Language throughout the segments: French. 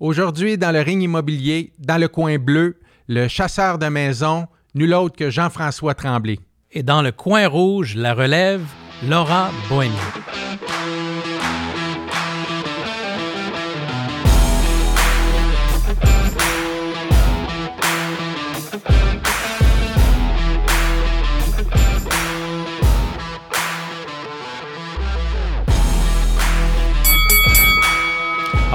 Aujourd'hui, dans le ring immobilier, dans le coin bleu, le chasseur de maison, nul autre que Jean-François Tremblay. Et dans le coin rouge, la relève, Laura Bohémien.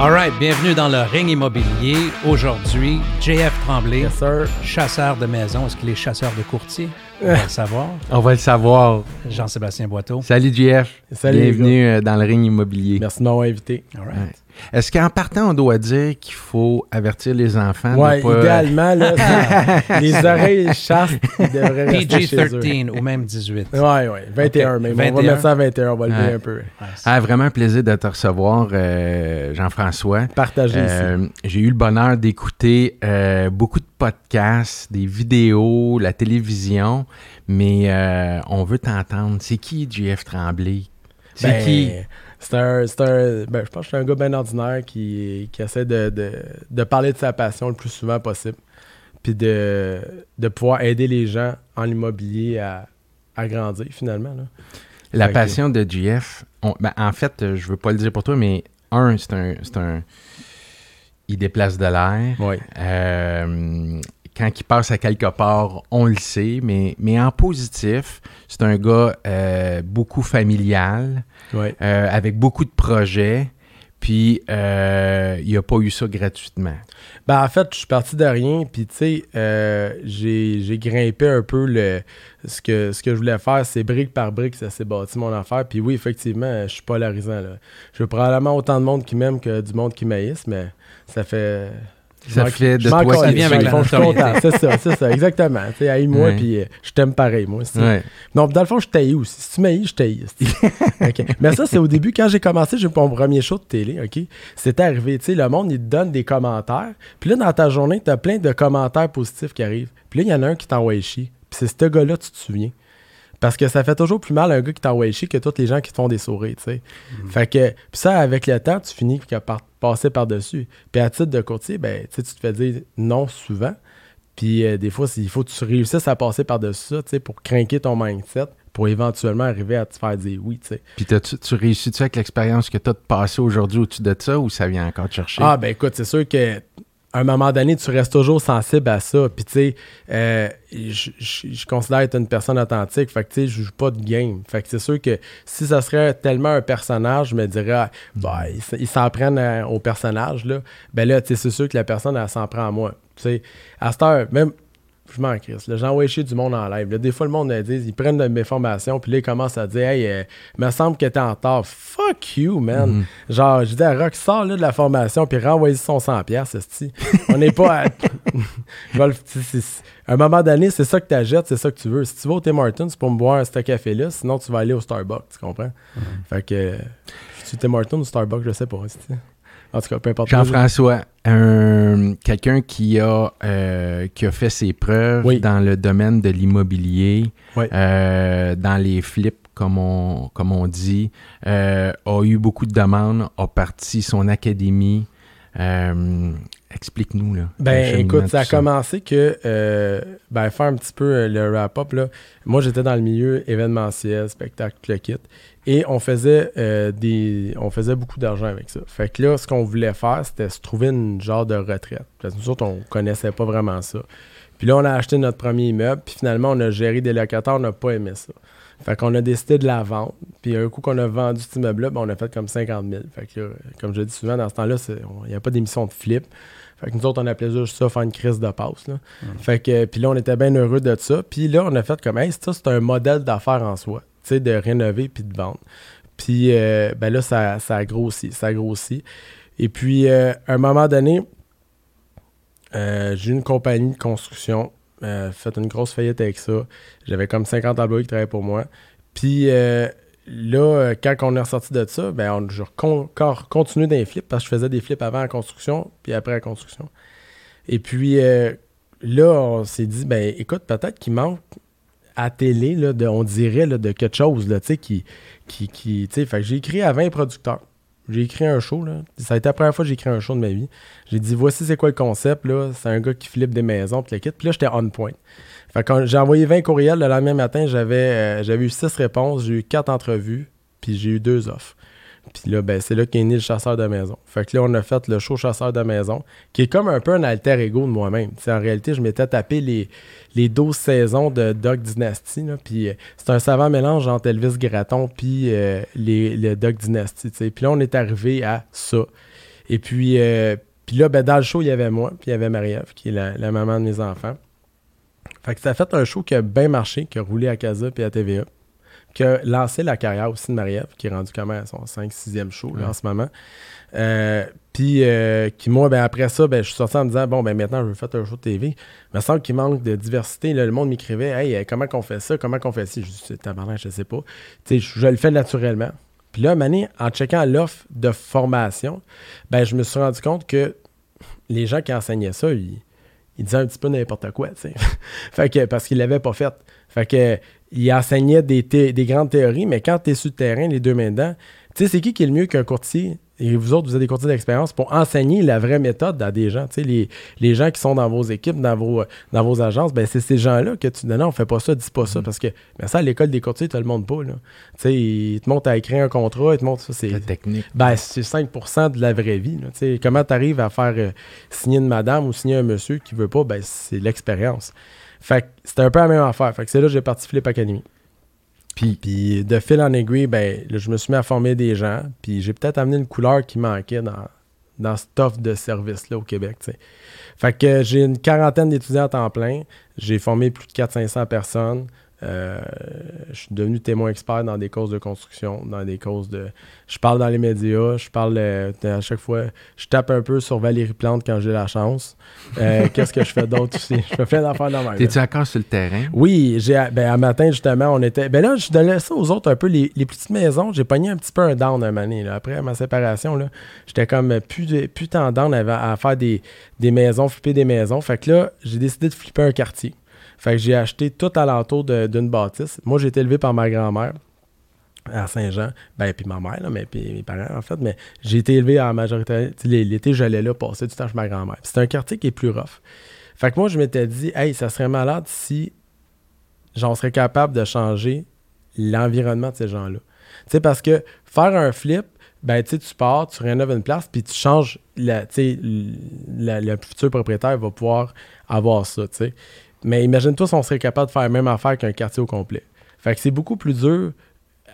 All right, bienvenue dans le ring immobilier. Aujourd'hui, JF Tremblay, Yes, sir. chasseur de maison. Est-ce qu'il est chasseur de courtier? On va le savoir. On va le savoir. Jean-Sébastien Boiteau. Salut JF. Salut, Bienvenue euh, dans le ring immobilier. Merci de m'avoir invité. All right. Ouais. Est-ce qu'en partant, on doit dire qu'il faut avertir les enfants pas... idéalement, là, ça- les oreilles chastes, devraient rester chez eux. PG-13 ou même 18. Ouais, ouais, 21 Ok, même. On 21. va mettre ça à 21, on va lever Ouais. un peu. Ah, vraiment un plaisir de te recevoir, euh, Jean-François. Partager ici. Euh, J'ai eu le bonheur d'écouter euh, beaucoup de podcasts, des vidéos, la télévision, mais euh, on veut t'entendre. C'est qui JF Tremblay? C'est Ben, qui? C'est un, c'est un- ben, je pense que je suis un gars bien ordinaire qui, qui essaie de, de, de parler de sa passion le plus souvent possible. Puis de, de pouvoir aider les gens en immobilier à, à grandir finalement. là. La fait que- passion de on- ben, en fait, euh, je veux pas le dire pour toi, mais un, c'est un, c'est un... Il déplace de l'air. Ouais. Euh, quand il passe à quelque part, on le sait, mais, mais en positif, c'est un gars euh, beaucoup familial, Ouais. euh, avec beaucoup de projets, puis euh, il n'a pas eu ça gratuitement. Ben, en fait, je suis parti de rien, puis tu sais, j'ai j'ai grimpé un peu le ce que, ce que je voulais faire, c'est brique par brique, ça s'est bâti mon affaire. Puis oui, effectivement, je suis polarisant. Là. Je veux probablement autant de monde qui m'aime que du monde qui m'haïsse, mais ça fait. Je Ça fait de toi qui vient avec la notoriété. c'est ça, c'est ça, exactement. Tu sais, Ouais. puis euh, je t'aime pareil, moi. Ouais. non, dans le fond, je t'haïs aussi. Si tu m'haïs, je. OK. Mais ça, c'est au début, quand j'ai commencé, j'ai eu mon premier show de télé, OK? C'était arrivé, tu sais, le monde, il te donne des commentaires. Puis là, dans ta journée, t'as plein de commentaires positifs qui arrivent. Puis là, il y en a un qui t'envoie chier. Puis c'est ce gars-là, tu te souviens. Parce que ça fait toujours plus mal un gars qui t'envoie chier que tous les gens qui te font des sourires, tu sais. Fait que, puis ça, avec le temps, tu finis par passer par-dessus. Puis à titre de courtier, ben, tu tu te fais dire non souvent. Puis euh, des fois, il faut que tu réussisses à passer par-dessus ça, tu pour craquer ton mindset, pour éventuellement arriver à te faire dire oui, tu sais. Puis t'as-tu- tu réussis-tu avec l'expérience que tu as de passer aujourd'hui au-dessus de ça ou ça vient encore te chercher? Ah, ben écoute, c'est sûr que à un moment donné, tu restes toujours sensible à ça. Puis, tu sais, euh, je considère être une personne authentique. Fait que, tu sais, je joue pas de game. Fait que c'est sûr que si ça serait tellement un personnage, je me dirais, ah, bah, ils s'en prennent à- au personnage, là. Ben là, tu sais, c'est sûr que la personne, elle s'en prend à moi. Tu sais, à cette heure, même, je m'en crisse. chier du monde en live. Là, des fois, le monde, ils disent, ils prennent de mes formations, puis là, ils commencent à dire, hey, euh, me semble que t'es en retard. Fuck you, man. Genre, je dis à Rock, sors là de la formation, puis renvoie son 100$, esti. On n'est pas à. À un moment donné, c'est ça que tu c'est ça que tu veux. Si tu vas au Tim Hortons, c'est pour me boire ce café-là, sinon tu vas aller au Starbucks, tu comprends? Fait que. suis Tim Hortons ou Starbucks, je sais pas. En tout cas, peu importe. Jean-François, un- quelqu'un qui a euh, qui a fait ses preuves Oui. dans le domaine de l'immobilier, Oui. euh, dans les flips, comme on, comme on dit, euh, a eu beaucoup de demandes, a parti son académie. Explique-nous, là. Ben écoute, ça a commencé que, ben faire un petit peu le wrap-up, là. Moi, j'étais dans le milieu événementiel, spectacle, le kit. Et on faisait, euh, des, on faisait beaucoup d'argent avec ça. Fait que là, ce qu'on voulait faire, c'était se trouver une genre de retraite. Parce que nous autres, on connaissait pas vraiment ça. Puis là, on a acheté notre premier immeuble, puis finalement, on a géré des locataires, on n'a pas aimé ça. Fait qu'on a décidé de la vendre. Puis un coup qu'on a vendu cet immeuble-là, ben, on a fait comme 50 000. Fait que là, comme je dis souvent, dans ce temps-là, il n'y a pas d'émission de flip. Fait que nous autres, on appelait juste ça faire une crise de passe. Là. Fait que, puis là, on était bien heureux de ça. Puis là, on a fait comme, hey, ça, c'est un modèle d'affaires en soi. De rénover puis de vendre. Puis, euh, ben là, ça, ça a grossi, ça a. Et puis, euh, à un moment donné, euh, j'ai une compagnie de construction, fait une grosse faillite avec ça. J'avais comme 50 employés qui travaillaient pour moi. Puis là, quand on est ressorti de ça, ben, on, recon- encore continué dans les flips parce que je faisais des flips avant la construction, puis après la construction. Et puis là, on s'est dit, ben écoute, peut-être qu'il manque à télé, là, on dirait, de quelque chose, là, qui, qui, qui j'ai écrit à 20 producteurs. J'ai écrit un show, là. Ça a été la première fois que j'ai écrit un show de ma vie. J'ai dit, voici c'est quoi le concept, là. C'est un gars qui flippe des maisons, puis. Puis là, j'étais on point. Fait que j'ai envoyé 20 courriels le lendemain matin, j'avais euh, j'avais eu 6 réponses, j'ai eu 4 entrevues, puis j'ai eu 2 offres. Puis là, ben, c'est là qu'est né le chasseur de maison. Fait que là, on a fait le show chasseur de maison, qui est comme un peu un alter ego de moi-même. en réalité, je m'étais tapé les, les 12 saisons de Dog Dynasty. Puis euh, c'est un savant mélange entre Elvis Gratton puis euh, les, le Dog Dynasty. Puis là, on est arrivé à ça. Et puis, puis là, ben, dans le show, il y avait moi, puis il y avait Marie-Ève, qui est la, la maman de mes enfants. Fait que ça a fait un show qui a bien marché, qui a roulé à Casa puis à TVA, qui a lancé la carrière aussi de Marie-Ève, qui est rendue quand même à son 5-6e show en ce moment. Euh, puis euh, qui moi ben après ça ben je suis sorti en me disant bon ben maintenant je veux faire un show de TV il me semble qu'il manque de diversité le monde m'écrivait hey comment qu'on fait ça? Comment qu'on fait ça je dis je sais pas. Tu sais je, le fais naturellement. Puis là Mané en checkant l'offre de formation ben je me suis rendu compte que les gens qui enseignaient ça ils il disait un petit peu n'importe quoi, tu sais. fait que, parce qu'il l'avait pas fait. Fait que, il enseignait des, des grandes théories, mais quand tu es sur le terrain, les deux mains dedans, tu sais, c'est qui qui est le mieux qu'un courtier? Et vous autres, vous avez des courtiers d'expérience pour enseigner la vraie méthode à des gens. Tu sais, les, les gens qui sont dans vos équipes, dans vos, dans vos agences, ben c'est ces gens-là que tu dis non, on fait pas ça, dis pas ça. Mm. Parce que ben ça, à l'école des courtiers, tu le monde pas. Là. Tu sais, ils te montrent à écrire un contrat, ils te montrent ça. C'est, la technique. Ben, c'est 5% de la vraie vie. Tu sais, comment tu arrives à faire euh, signer une madame ou signer un monsieur qui veut pas, ben c'est l'expérience. Fait que c'était un peu la même affaire. Fait que c'est là que j'ai parti Flip Academy. Puis, de fil en aiguille, ben, je me suis mis à former des gens. Puis j'ai peut-être amené une couleur qui manquait dans, dans cette offre de service-là au Québec. Fait que j'ai une quarantaine d'étudiants à temps plein. J'ai formé plus de 400-500 personnes. Euh, je suis devenu témoin expert dans des causes de construction, dans des causes de. Je parle dans les médias, je parle euh, à chaque fois. Je tape un peu sur Valérie Plante quand j'ai la chance. Euh, qu'est-ce que je fais d'autre aussi? Je fais plein d'affaires dans ma T'es-tu encore sur le terrain? Oui, j'ai ben, à matin, justement, on était. Ben là, je donnais ça aux autres un peu. Les, petites maisons, j'ai pogné un petit peu un down un année. Après ma séparation, là, j'étais comme plus, plus tendance à, à faire des, des maisons, flipper des maisons. Fait que là, j'ai décidé de flipper un quartier. Fait que j'ai acheté tout alentour d'une bâtisse. Moi, j'ai été élevé par ma grand-mère à Saint-Jean. Ben, puis ma mère, mais puis mes parents, en fait. Mais j'ai été élevé en majorité. L'été, j'allais là passer du temps chez ma grand-mère. C'est un quartier qui est plus rough. Fait que moi, je m'étais dit, hey, ça serait malade si j'en serais capable de changer l'environnement de ces gens-là. Tu sais, parce que faire un flip, ben, tu pars, tu rénoves une place, puis tu changes, la, le futur propriétaire va pouvoir avoir ça, tu sais. Mais imagine-toi si on serait capable de faire la même affaire qu'un quartier au complet. Fait que c'est beaucoup plus dur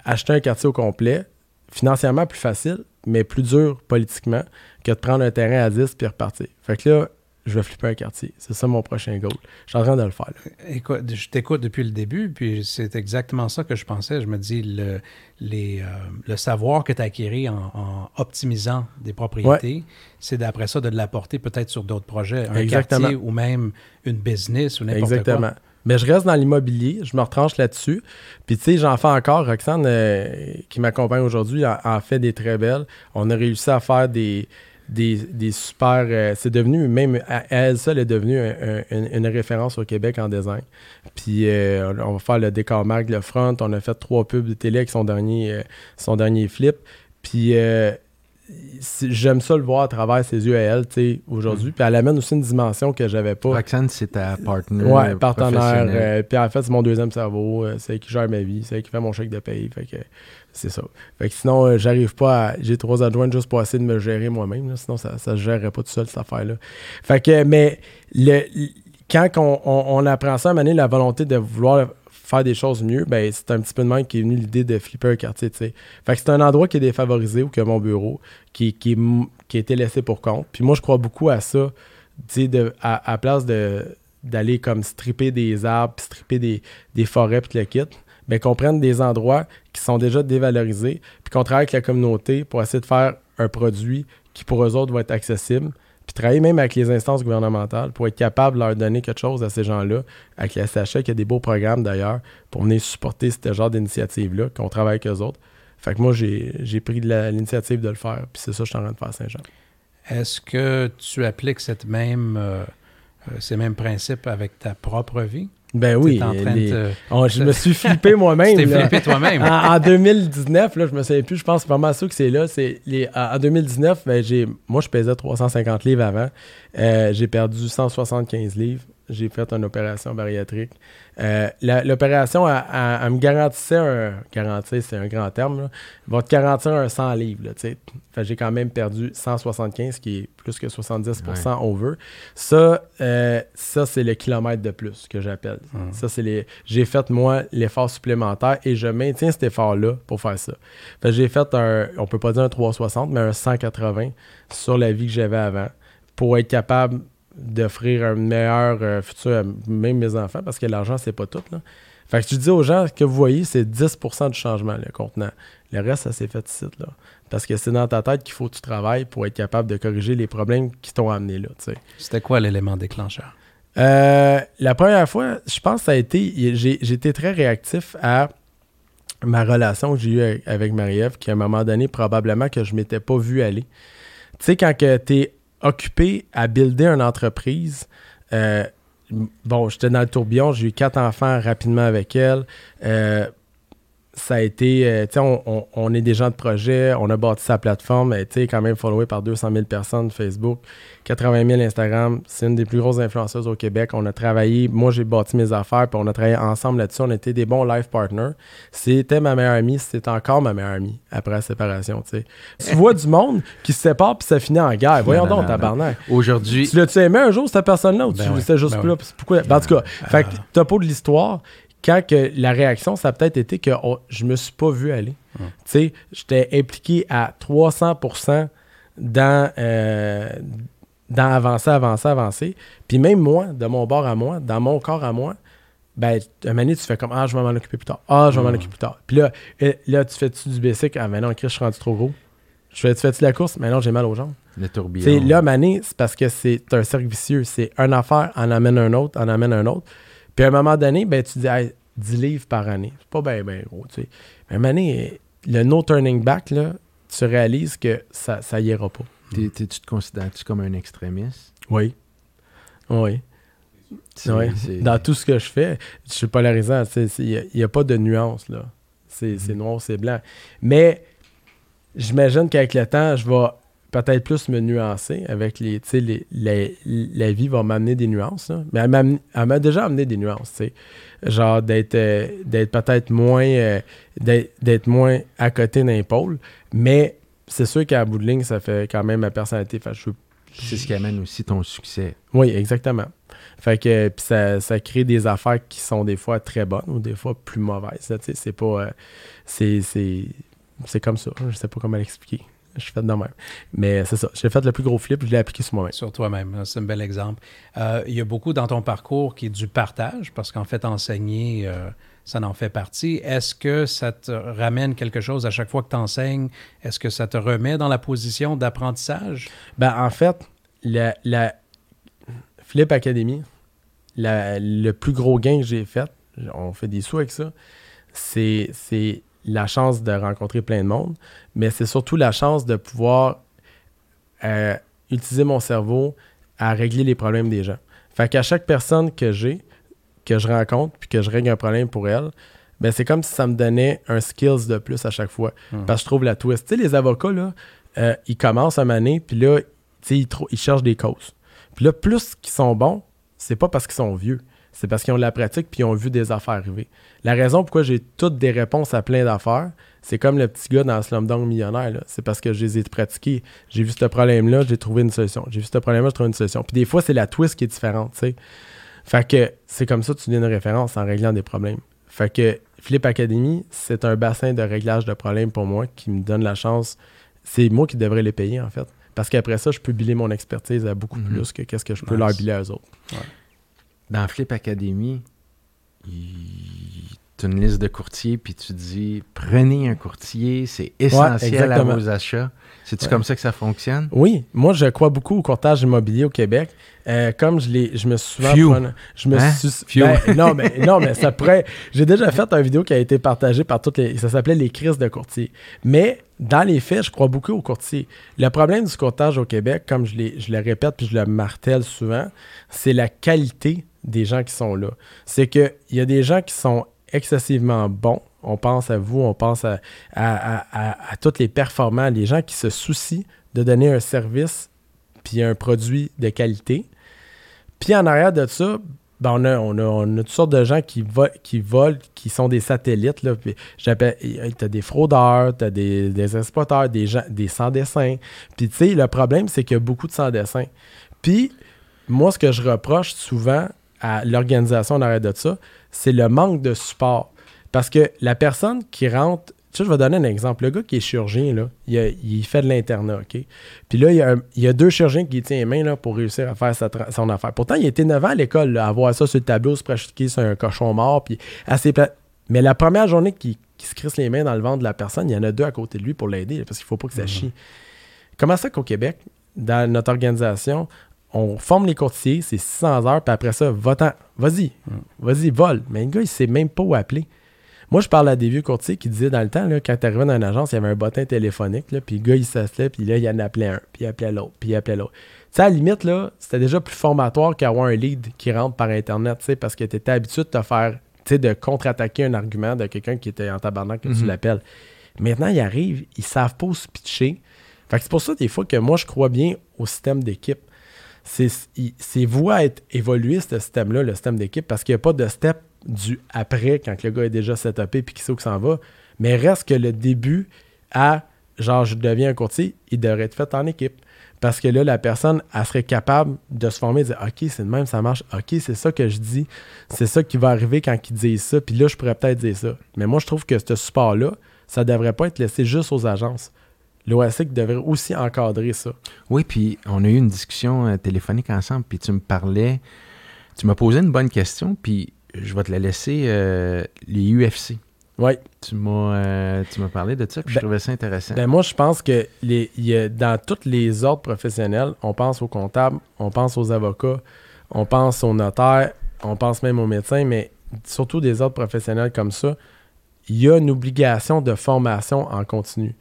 acheter un quartier au complet, financièrement plus facile, mais plus dur politiquement que de prendre un terrain à 10 puis repartir. Fait que là, je vais flipper un quartier. C'est ça mon prochain goal. Je suis en train de le faire. Écoute, je t'écoute depuis le début, puis c'est exactement ça que je pensais. Je me dis, le, les, euh, le savoir que tu as acquis en, optimisant des propriétés, c'est d'après ça de l'apporter peut-être sur d'autres projets, un quartier ou même une business ou n'importe quoi. Exactement. Mais je reste dans l'immobilier, je me retranche là-dessus. Puis tu sais, j'en fais encore. Roxane, euh, qui m'accompagne aujourd'hui, en fait des très belles. On a réussi à faire des des, super. Euh, c'est devenu, même elle seule est devenue une, référence au Québec en design. Puis euh, on va faire le décor mag, le front. On a fait trois pubs de télé avec son dernier, euh, son dernier flip. Puis j'aime ça le voir à travers ses yeux à elle, tu sais, aujourd'hui. Mm. Puis elle amène aussi une dimension que j'avais pas. Roxane, c'est ta partenaire. Ouais, partenaire. puis en fait, c'est mon deuxième cerveau. c'est elle qui gère ma vie. C'est elle qui fait mon chèque de paye. Fait que c'est ça. Fait que sinon, euh, j'arrive pas à. J'ai trois adjoints juste pour essayer de me gérer moi-même. Sinon, ça ne se gérerait pas tout seul, cette affaire-là. Fait que, mais le, quand on, apprend ça à mener la volonté de vouloir faire des choses mieux, ben c'est un petit peu de même qui est venu l'idée de flipper un quartier, tu sais. Fait que c'est un endroit qui est défavorisé ou que mon bureau, qui, qui, qui a été laissé pour compte. Puis moi, je crois beaucoup à ça, à, à place de d'aller comme stripper des arbres, stripper des, des forêts, puis le kit ben, qu'on prenne des endroits qui sont déjà dévalorisés, puis qu'on travaille avec la communauté pour essayer de faire un produit qui pour eux autres va être accessible, puis travailler même avec les instances gouvernementales pour être capable de leur donner quelque chose à ces gens-là, avec la SHA, qui a des beaux programmes d'ailleurs, pour venir supporter ce genre d'initiative-là, qu'on travaille avec eux autres. Fait que moi, j'ai pris l'initiative de le faire, puis c'est ça que je suis en train de faire à Saint-Jean. Est-ce que tu appliques cette même, euh, euh, ces mêmes principes avec ta propre vie? Ben oui. en train les- de... Oh, je me suis flippé moi-même. Tu t'es flippé toi-même. en, en 2019, là, je me souviens plus, je pense c'est vraiment sûr que c'est là. C'est les, en en 2019, ben, j'ai, moi, je pesais 350 livres avant. Euh, j'ai perdu 175 livres. J'ai fait une opération bariatrique. Euh, l'opération, elle, me garantissait un. Garantir, c'est un grand terme. Là, va te garantir un 100 livres. J'ai quand même perdu 175, qui est plus que 70% over. Ça, euh, ça c'est le kilomètre de plus que j'appelle. Hum. Ça, c'est les. J'ai fait, moi, l'effort supplémentaire et je maintiens cet effort-là pour faire ça. J'ai fait un. On peut pas dire un 360, mais un 180 sur la vie que j'avais avant pour être capable d'offrir un meilleur euh, futur à même mes enfants parce que l'argent, c'est pas tout. Là. Fait que tu dis aux gens que vous voyez, c'est 10% du changement, le contenant. Le reste, ça s'est fait ici. Là. Parce que c'est dans ta tête qu'il faut que tu travailles pour être capable de corriger les problèmes qui t'ont amené là. C'était quoi l'élément déclencheur? Euh, la première fois, je pense que ça a été. J'ai été très réactif à ma relation que j'ai eue avec- Marie-Ève, qui à un moment donné, probablement que je ne m'étais pas vu aller. Tu sais, quand tu es occupé à builder une entreprise, euh, bon, j'étais dans le tourbillon, j'ai eu quatre enfants rapidement avec elle. Euh, ça a été, euh, tu sais, on, on- on est des gens de projet, on a bâti sa plateforme, elle été quand même followée par 200 000 personnes Facebook, 80 000 Instagram. C'est une des plus grosses influenceuses au Québec. On a travaillé, moi j'ai bâti mes affaires, puis on a travaillé ensemble là-dessus. On était des bons life partners. C'était ma meilleure amie, c'était encore ma meilleure amie après la séparation, tu sais. Tu vois du monde qui se sépare, puis ça finit en guerre. Voyons non, donc, non, tabarnak. Aujourd'hui, Tu l'as-tu aimé un jour, cette personne-là, ou Ben tu c'était juste ben plus là? Pourquoi? Ben, en tout cas, fait que topo de l'histoire, quand que la réaction, ça a peut-être été que oh, je me suis pas vu aller. Tu sais, j'étais impliqué à 300% dans, euh, dans avancer, avancer, avancer. Puis même moi, de mon bord à moi, dans mon corps à moi, ben, un moment donné, tu fais comme Ah, je vais m'en occuper plus tard. Ah, je vais m'en occuper plus tard. Puis là, euh, là tu fais-tu du basic? Ah, mais non, Chris, je suis rendu trop gros. Je fais, tu fais-tu la course? Mais non, j'ai mal aux jambes. le tourbillon. là, Mané, c'est parce que c'est un cercle vicieux. C'est une affaire, en amène un autre, en amène un autre. Puis à un moment donné, ben, tu dis hey, 10 livres par année. C'est pas bien, bien gros, tu sais. Mais Mané, le no turning back, là, tu réalises que ça, ça ira pas. T'es- t'es- tu te considères-tu comme un extrémiste? Oui. Oui. C'est- Ouais. c'est- Dans tout ce que je fais, je suis polarisant. Il n'y a, pas de nuance, là. C'est c'est noir, c'est blanc. Mais j'imagine qu'avec le temps, je vais peut-être plus me nuancer avec les. Tu sais, les, les- la vie va m'amener des nuances. là. Mais elle m'a amené- elle m'a déjà amené des nuances, tu sais. Genre d'être euh, d'être peut-être moins. euh, d'être moins à côté d'un pôle. Mais c'est sûr qu'à bout de ligne, ça fait quand même ma personnalité. Fait je C'est ce qui amène aussi ton succès. oui, exactement. Fait que puis ça, ça crée des affaires qui sont des fois très bonnes ou des fois plus mauvaises. là, tu sais, C'est pas. euh, c'est, c'est, c'est comme ça. Je sais pas comment l'expliquer. Je suis fait de même. Mais c'est ça. J'ai fait le plus gros flip, je l'ai appliqué sur moi-même. Sur toi-même, hein, c'est un bel exemple. Euh, il y a beaucoup dans ton parcours qui est du partage, parce qu'en fait, enseigner, euh, ça en fait partie. Est-ce que ça te ramène quelque chose à chaque fois que tu enseignes? Est-ce que ça te remet dans la position d'apprentissage? Ben, en fait, la, la Flip Academy, la- le plus gros gain que j'ai fait, on fait des sous avec ça, c'est la chance de rencontrer plein de monde, mais c'est surtout la chance de pouvoir euh, utiliser mon cerveau à régler les problèmes des gens. Fait qu'à chaque personne que j'ai, que je rencontre, puis que je règle un problème pour elle, ben c'est comme si ça me donnait un skills de plus à chaque fois. Parce que je trouve la twist. Tu sais, les avocats, là, euh, ils commencent à maner, puis là, ils, ils cherchent des causes. Puis là, plus qu'ils sont bons, c'est pas parce qu'ils sont vieux. C'est parce qu'ils ont de la pratique puis ils ont vu des affaires arriver. La raison pourquoi j'ai toutes des réponses à plein d'affaires, c'est comme le petit gars dans Slumdog Millionnaire. C'est parce que je les ai pratiqués. J'ai vu ce problème-là, j'ai trouvé une solution. J'ai vu ce problème-là, j'ai trouvé une solution. Puis des fois, c'est la twist qui est différente. Fait que c'est comme ça que tu deviens une référence en réglant des problèmes. Fait que Flip Academy, c'est un bassin de réglage de problèmes pour moi qui me donne la chance. C'est moi qui devrais les payer, en fait. Parce qu'après ça, je peux biler mon expertise à beaucoup Mhm. plus que qu'est-ce que je peux Nice. leur biler à eux autres. Dans Flip Academy, tu as une liste de courtiers, puis tu dis prenez un courtier, c'est essentiel à vos achats. C'est-tu Ouais. comme ça que ça fonctionne? Oui, moi je crois beaucoup au courtage immobilier au Québec. Euh, comme je l'ai, je me suis souvent je me Hein? suis. Ben, non mais non mais ça pourrait. J'ai déjà fait une vidéo qui a été partagée par toutes les. Ça s'appelait les crises de courtier. Mais dans les faits, je crois beaucoup au courtier. Le problème du courtage au Québec, comme je, je le répète puis je le martèle souvent, c'est la qualité des gens qui sont là. C'est qu'il y a des gens qui sont excessivement bons. On pense à vous, on pense à, à, à, tous les performants, les gens qui se soucient de donner un service puis un produit de qualité. Puis en arrière de ça, ben on, a, on, a, on, a, toutes sortes de gens qui, qui volent, qui sont des satellites. Là. As des fraudeurs, tu as des, des exploiteurs, des, des sans-dessins. Puis tu sais, le problème, c'est qu'il y a beaucoup de sans-dessins. Puis moi, ce que je reproche souvent à l'organisation en de ça, c'est le manque de support. Parce que la personne qui rentre je vais donner un exemple. Le gars qui est chirurgien, là, il, fait de l'internat, OK? Puis là, il y, a, deux chirurgiens qui tiennent les mains là, pour réussir à faire son affaire. Pourtant, il était 9 ans à l'école, à voir ça sur le tableau, se pratiquer sur un cochon mort, puis assez Mais la première journée qu'il se crisse les mains dans le ventre de la personne, il y en a deux à côté de lui pour l'aider, parce qu'il ne faut pas que ça mhm. chie. Comment ça qu'au Québec, dans notre organisation, on forme les courtiers, c'est 600 heures, puis après ça, va-t'en, vas-y, mhm. vas-y, vole. Mais le gars, il ne sait même pas où appeler. Moi, je parle à des vieux courtiers qui disaient dans le temps, là, quand tu arrivais dans une agence, il y avait un bottin téléphonique, là, puis le gars, il s'asselait, puis là, il en appelait un, puis il appelait l'autre, puis il appelait l'autre. Tu sais, à la limite, là, c'était déjà plus formatoire qu'avoir un lead qui rentre par Internet, tu sais, parce que tu étais habitué de te faire, tu sais, de contre-attaquer un argument de quelqu'un qui était en tabarnak que tu mhm. l'appelles. Maintenant, ils arrivent, ils savent pas où se pitcher. Fait que c'est pour ça, des fois, que moi, je crois bien au système d'équipe. C'est à être évolué, ce système-là, le système d'équipe, parce qu'il n'y a pas de step du après, quand le gars est déjà setupé puis qu'il sait où ça va. Mais reste que le début à genre je deviens un courtier, il devrait être fait en équipe. Parce que là, la personne, elle serait capable de se former et de dire OK, c'est de même, ça marche. OK, c'est ça que je dis. C'est ça qui va arriver quand ils disent ça. Puis là, je pourrais peut-être dire ça. Mais moi, je trouve que ce support-là, ça ne devrait pas être laissé juste aux agences. L'OASIC devrait aussi encadrer ça. Oui, puis on a eu une discussion euh, téléphonique ensemble, puis tu me parlais, tu m'as posé une bonne question, puis je vais te la laisser, euh, les UFC. Oui. Tu m'as euh, parlé de ça, puis je ben, trouvais ça intéressant. Ben moi, je pense que les, y a, dans tous les ordres professionnels, on pense aux comptables, on pense aux avocats, on pense aux notaires, on pense même aux médecins, mais surtout des ordres professionnels comme ça, il y a une obligation de formation en continu.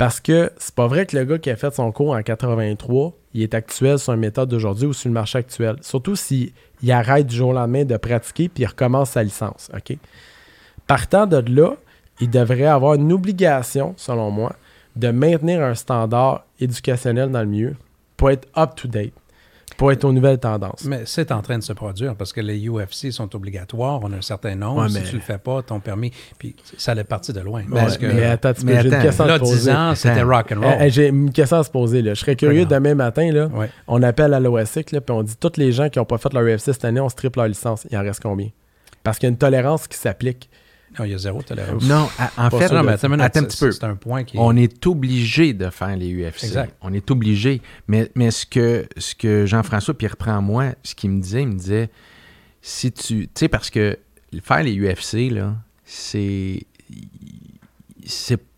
Parce que c'est pas vrai que le gars qui a fait son cours en 83, il est actuel sur une méthode d'aujourd'hui ou sur le marché actuel. Surtout s'il arrête du jour au lendemain de pratiquer puis il recommence sa licence. Partant de là, il devrait avoir une obligation, selon moi, de maintenir un standard éducationnel dans le milieu pour être up-to-date pour être aux nouvelles tendances. Mais c'est en train de se produire parce que les UFC sont obligatoires. On a un certain nombre. si tu ne le fais pas, ton permis. Puis ça allait partir de loin. mais attends, j'ai une question à se poser. 10 ans, c'était rock and roll. Eh, eh, j'ai une question à se poser. Là. Je serais curieux demain matin. Là, On appelle à l'OSIC puis on dit tous les gens qui n'ont pas fait leur UFC cette année, on strip leur licence. Il en reste combien? Parce qu'il y a une tolérance qui s'applique. Non, il y a zéro tolérance. Non, en fait, attends un peu. C'est un point qui On est obligé de faire les UFC. Exact. On est obligé. Mais, mais ce que, ce que Jean-François, puis reprend moi, ce qu'il me disait, il me disait, si tu... Tu sais, parce que faire les UFC, là, c'est...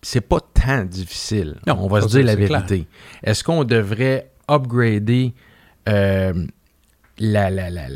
C'est pas tant difficile. Non, on va se dire la vérité. Est-ce qu'on devrait upgrader... Euh, la, la, la,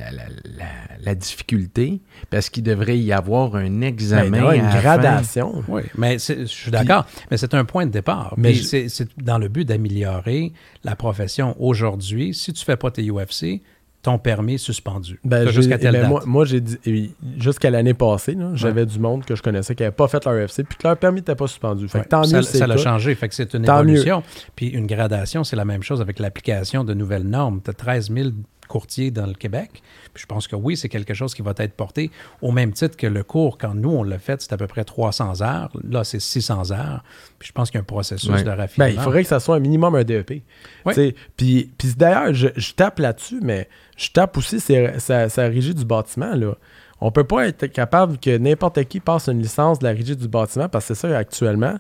la, difficulté parce qu'il devrait y avoir un examen. Ben, une gradation. Oui, mais je suis d'accord. Mais c'est un point de départ. Mais c'est dans le but d'améliorer la profession. Aujourd'hui, si tu ne fais pas tes UFC, ton permis est suspendu. Ben, jusqu'à telle ben, Moi, j'ai dit, jusqu'à l'année passée, j'avais du monde que je connaissais qui n'avait pas fait leur UFC puis que leur permis n'était pas suspendu. Fait tant mieux, ça l'a changé. Fait que c'est une évolution. Puis une gradation, c'est la même chose avec l'application de nouvelles normes. Tu as 13 000 courtier dans le Québec. Puis je pense que oui, c'est quelque chose qui va être porté au même titre que le cours, quand nous, on l'a fait, c'est à peu près 300 heures. Là, c'est 600 heures. Puis je pense qu'il y a un processus de raffinement. Ben, il faudrait que ça soit un minimum un DEP. Puis, puis d'ailleurs, je, tape là-dessus, mais je tape aussi, c'est ça, régie du bâtiment. Là. On peut pas être capable que n'importe qui passe une licence de la régie du bâtiment, parce que c'est ça actuellement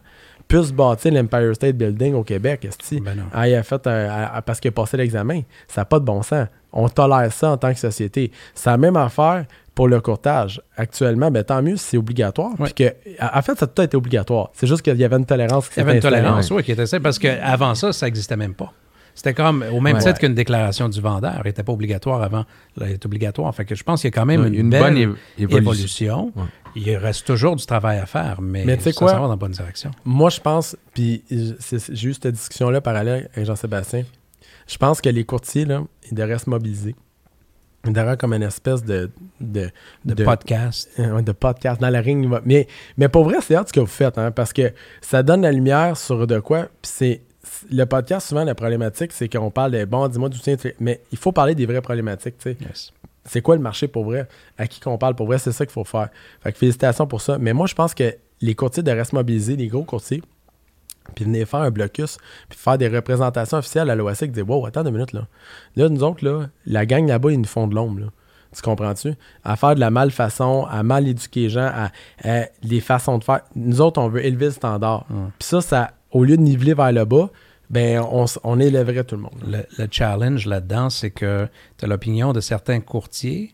puisse bâtir l'Empire State Building au Québec. Ben ah, il a fait parce qu'il a passé l'examen. Ça n'a pas de bon sens. On tolère ça en tant que société. C'est la même affaire pour le courtage. Actuellement, ben, tant mieux si c'est obligatoire. en fait, ça a tout été obligatoire. C'est juste qu'il y avait une tolérance qui Il y avait une tolérance, oui, qui était ça, parce qu'avant ça, ça n'existait même pas. C'était comme au même titre qu'une déclaration du vendeur. N'était pas obligatoire avant. elle est obligatoire. Fait que je pense qu'il y a quand même une, bonne évolution. Il reste toujours du travail à faire, mais, mais ça, quoi? va dans la bonne direction. Moi, je pense, puis j'ai eu cette discussion-là parallèle avec Jean-Sébastien. Je pense que les courtiers, là, ils devraient se mobiliser. Derrière comme une espèce de... De, de, podcast. de podcast dans la ring. Mais, mais pour vrai, c'est hâte ce que vous faites, hein, parce que ça donne la lumière sur de quoi. Puis c'est le podcast, souvent, la problématique, c'est qu'on parle de bon, dis-moi d'où tiens, mais il faut parler des vraies problématiques, tu sais. C'est quoi le marché pour vrai? À qui qu'on parle pour vrai? C'est ça qu'il faut faire. Fait que félicitations pour ça. Mais moi, je pense que les courtiers de reste mobilisés, les gros courtiers, puis venir faire un blocus, puis faire des représentations officielles à l'OASIC, dire Wow, attends deux minutes, là. Là, nous autres, là, la gang là-bas, ils nous font de l'ombre, là. Tu comprends-tu? À faire de la malfaçon, à mal éduquer les gens, à, les façons de faire. Nous autres, on veut élever le standard. Puis ça, ça, au lieu de niveler vers le bas, ben on, on élèverait tout le monde. Le, challenge là-dedans, c'est que tu as l'opinion de certains courtiers.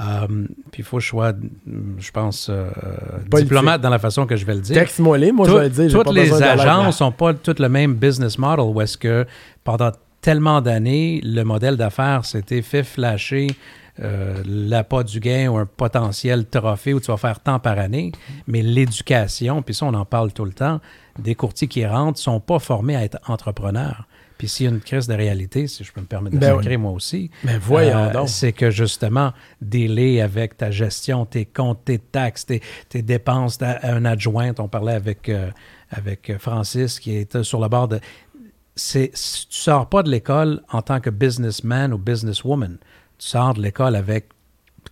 Euh, puis il faut que je sois, je pense, euh, diplomate dans la façon que je vais le dire. Texte-moi les, moi je vais le dire. Toutes les agences n'ont pas toutes le même business model où est-ce que pendant tellement d'années, le modèle d'affaires s'était fait flasher euh, l'appât du gain ou un potentiel trophée où tu vas faire tant par année, mais l'éducation, puis ça on en parle tout le temps, des courtiers qui rentrent ne sont pas formés à être entrepreneurs. Puis s'il y a une crise de réalité, si je peux me permettre de ben moi aussi, ben voyons euh, c'est que justement, délai avec ta gestion, tes comptes, tes taxes, tes, dépenses, un adjoint, on parlait avec, euh, avec Francis qui est sur le bord de... C'est, tu sors pas de l'école en tant que businessman ou businesswoman. Tu sors de l'école avec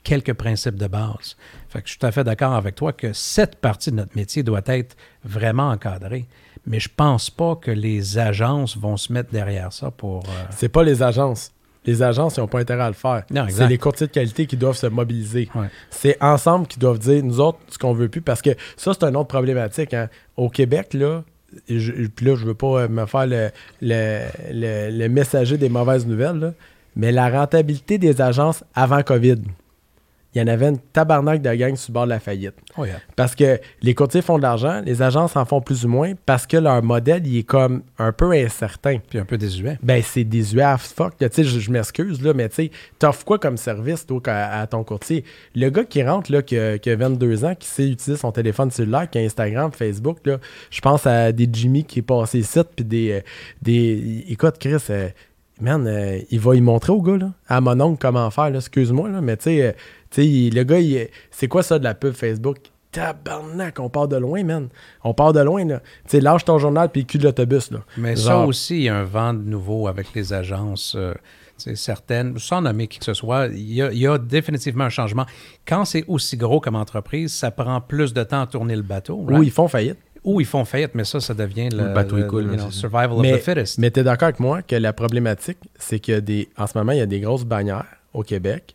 quelques principes de base. Fait que je suis tout à fait d'accord avec toi que cette partie de notre métier doit être vraiment encadrée. Mais je pense pas que les agences vont se mettre derrière ça pour. Euh, C'est pas les agences. Les agences, ils n'ont pas intérêt à le faire. C'est les courtiers de qualité qui doivent se mobiliser. C'est ensemble qui doivent dire, nous autres, ce qu'on veut plus. Parce que ça, c'est une autre problématique. Hein. Au Québec, là, je, puis là, je veux pas me faire le, le messager des mauvaises nouvelles, mais la rentabilité des agences avant COVID, il y en avait une tabarnak de gang sur le bord de la faillite. Oh, parce que les courtiers font de l'argent, les agences en font plus ou moins parce que leur modèle, il est comme un peu incertain. Puis un peu désuet. Ben, c'est désuet à fuck. Tu sais, je, m'excuse, là, mais tu sais, t'offres quoi comme service, toi, à, ton courtier? Le gars qui rentre, là, qui, a 22 ans, qui sait utiliser son téléphone cellulaire, qui a Instagram, Facebook, là, je pense à des Jimmy qui est passé site, puis des, euh, des... Écoute, Chris... Euh, man, euh, il va y montrer au gars, là, à mon oncle comment faire, excuse-moi, là, mais tu sais, tu sais, le gars, c'est quoi ça de la pub Facebook? Tabarnak, on part de loin, man. On part de loin, là. Tu sais, lâche ton journal puis cul de l'autobus, là. Mais ça aussi, il y a un vent de nouveau avec les agences. Euh, certaines, sans nommer qui que ce soit, il y, a, définitivement un changement. Quand c'est aussi gros comme entreprise, ça prend plus de temps à tourner le bateau. Ou ils font faillite. Ou ils font faillite, mais ça, ça devient le, bateau survival of the fittest. Mais tu es d'accord avec moi que la problématique, c'est que des, en ce moment, il y a des grosses bannières au Québec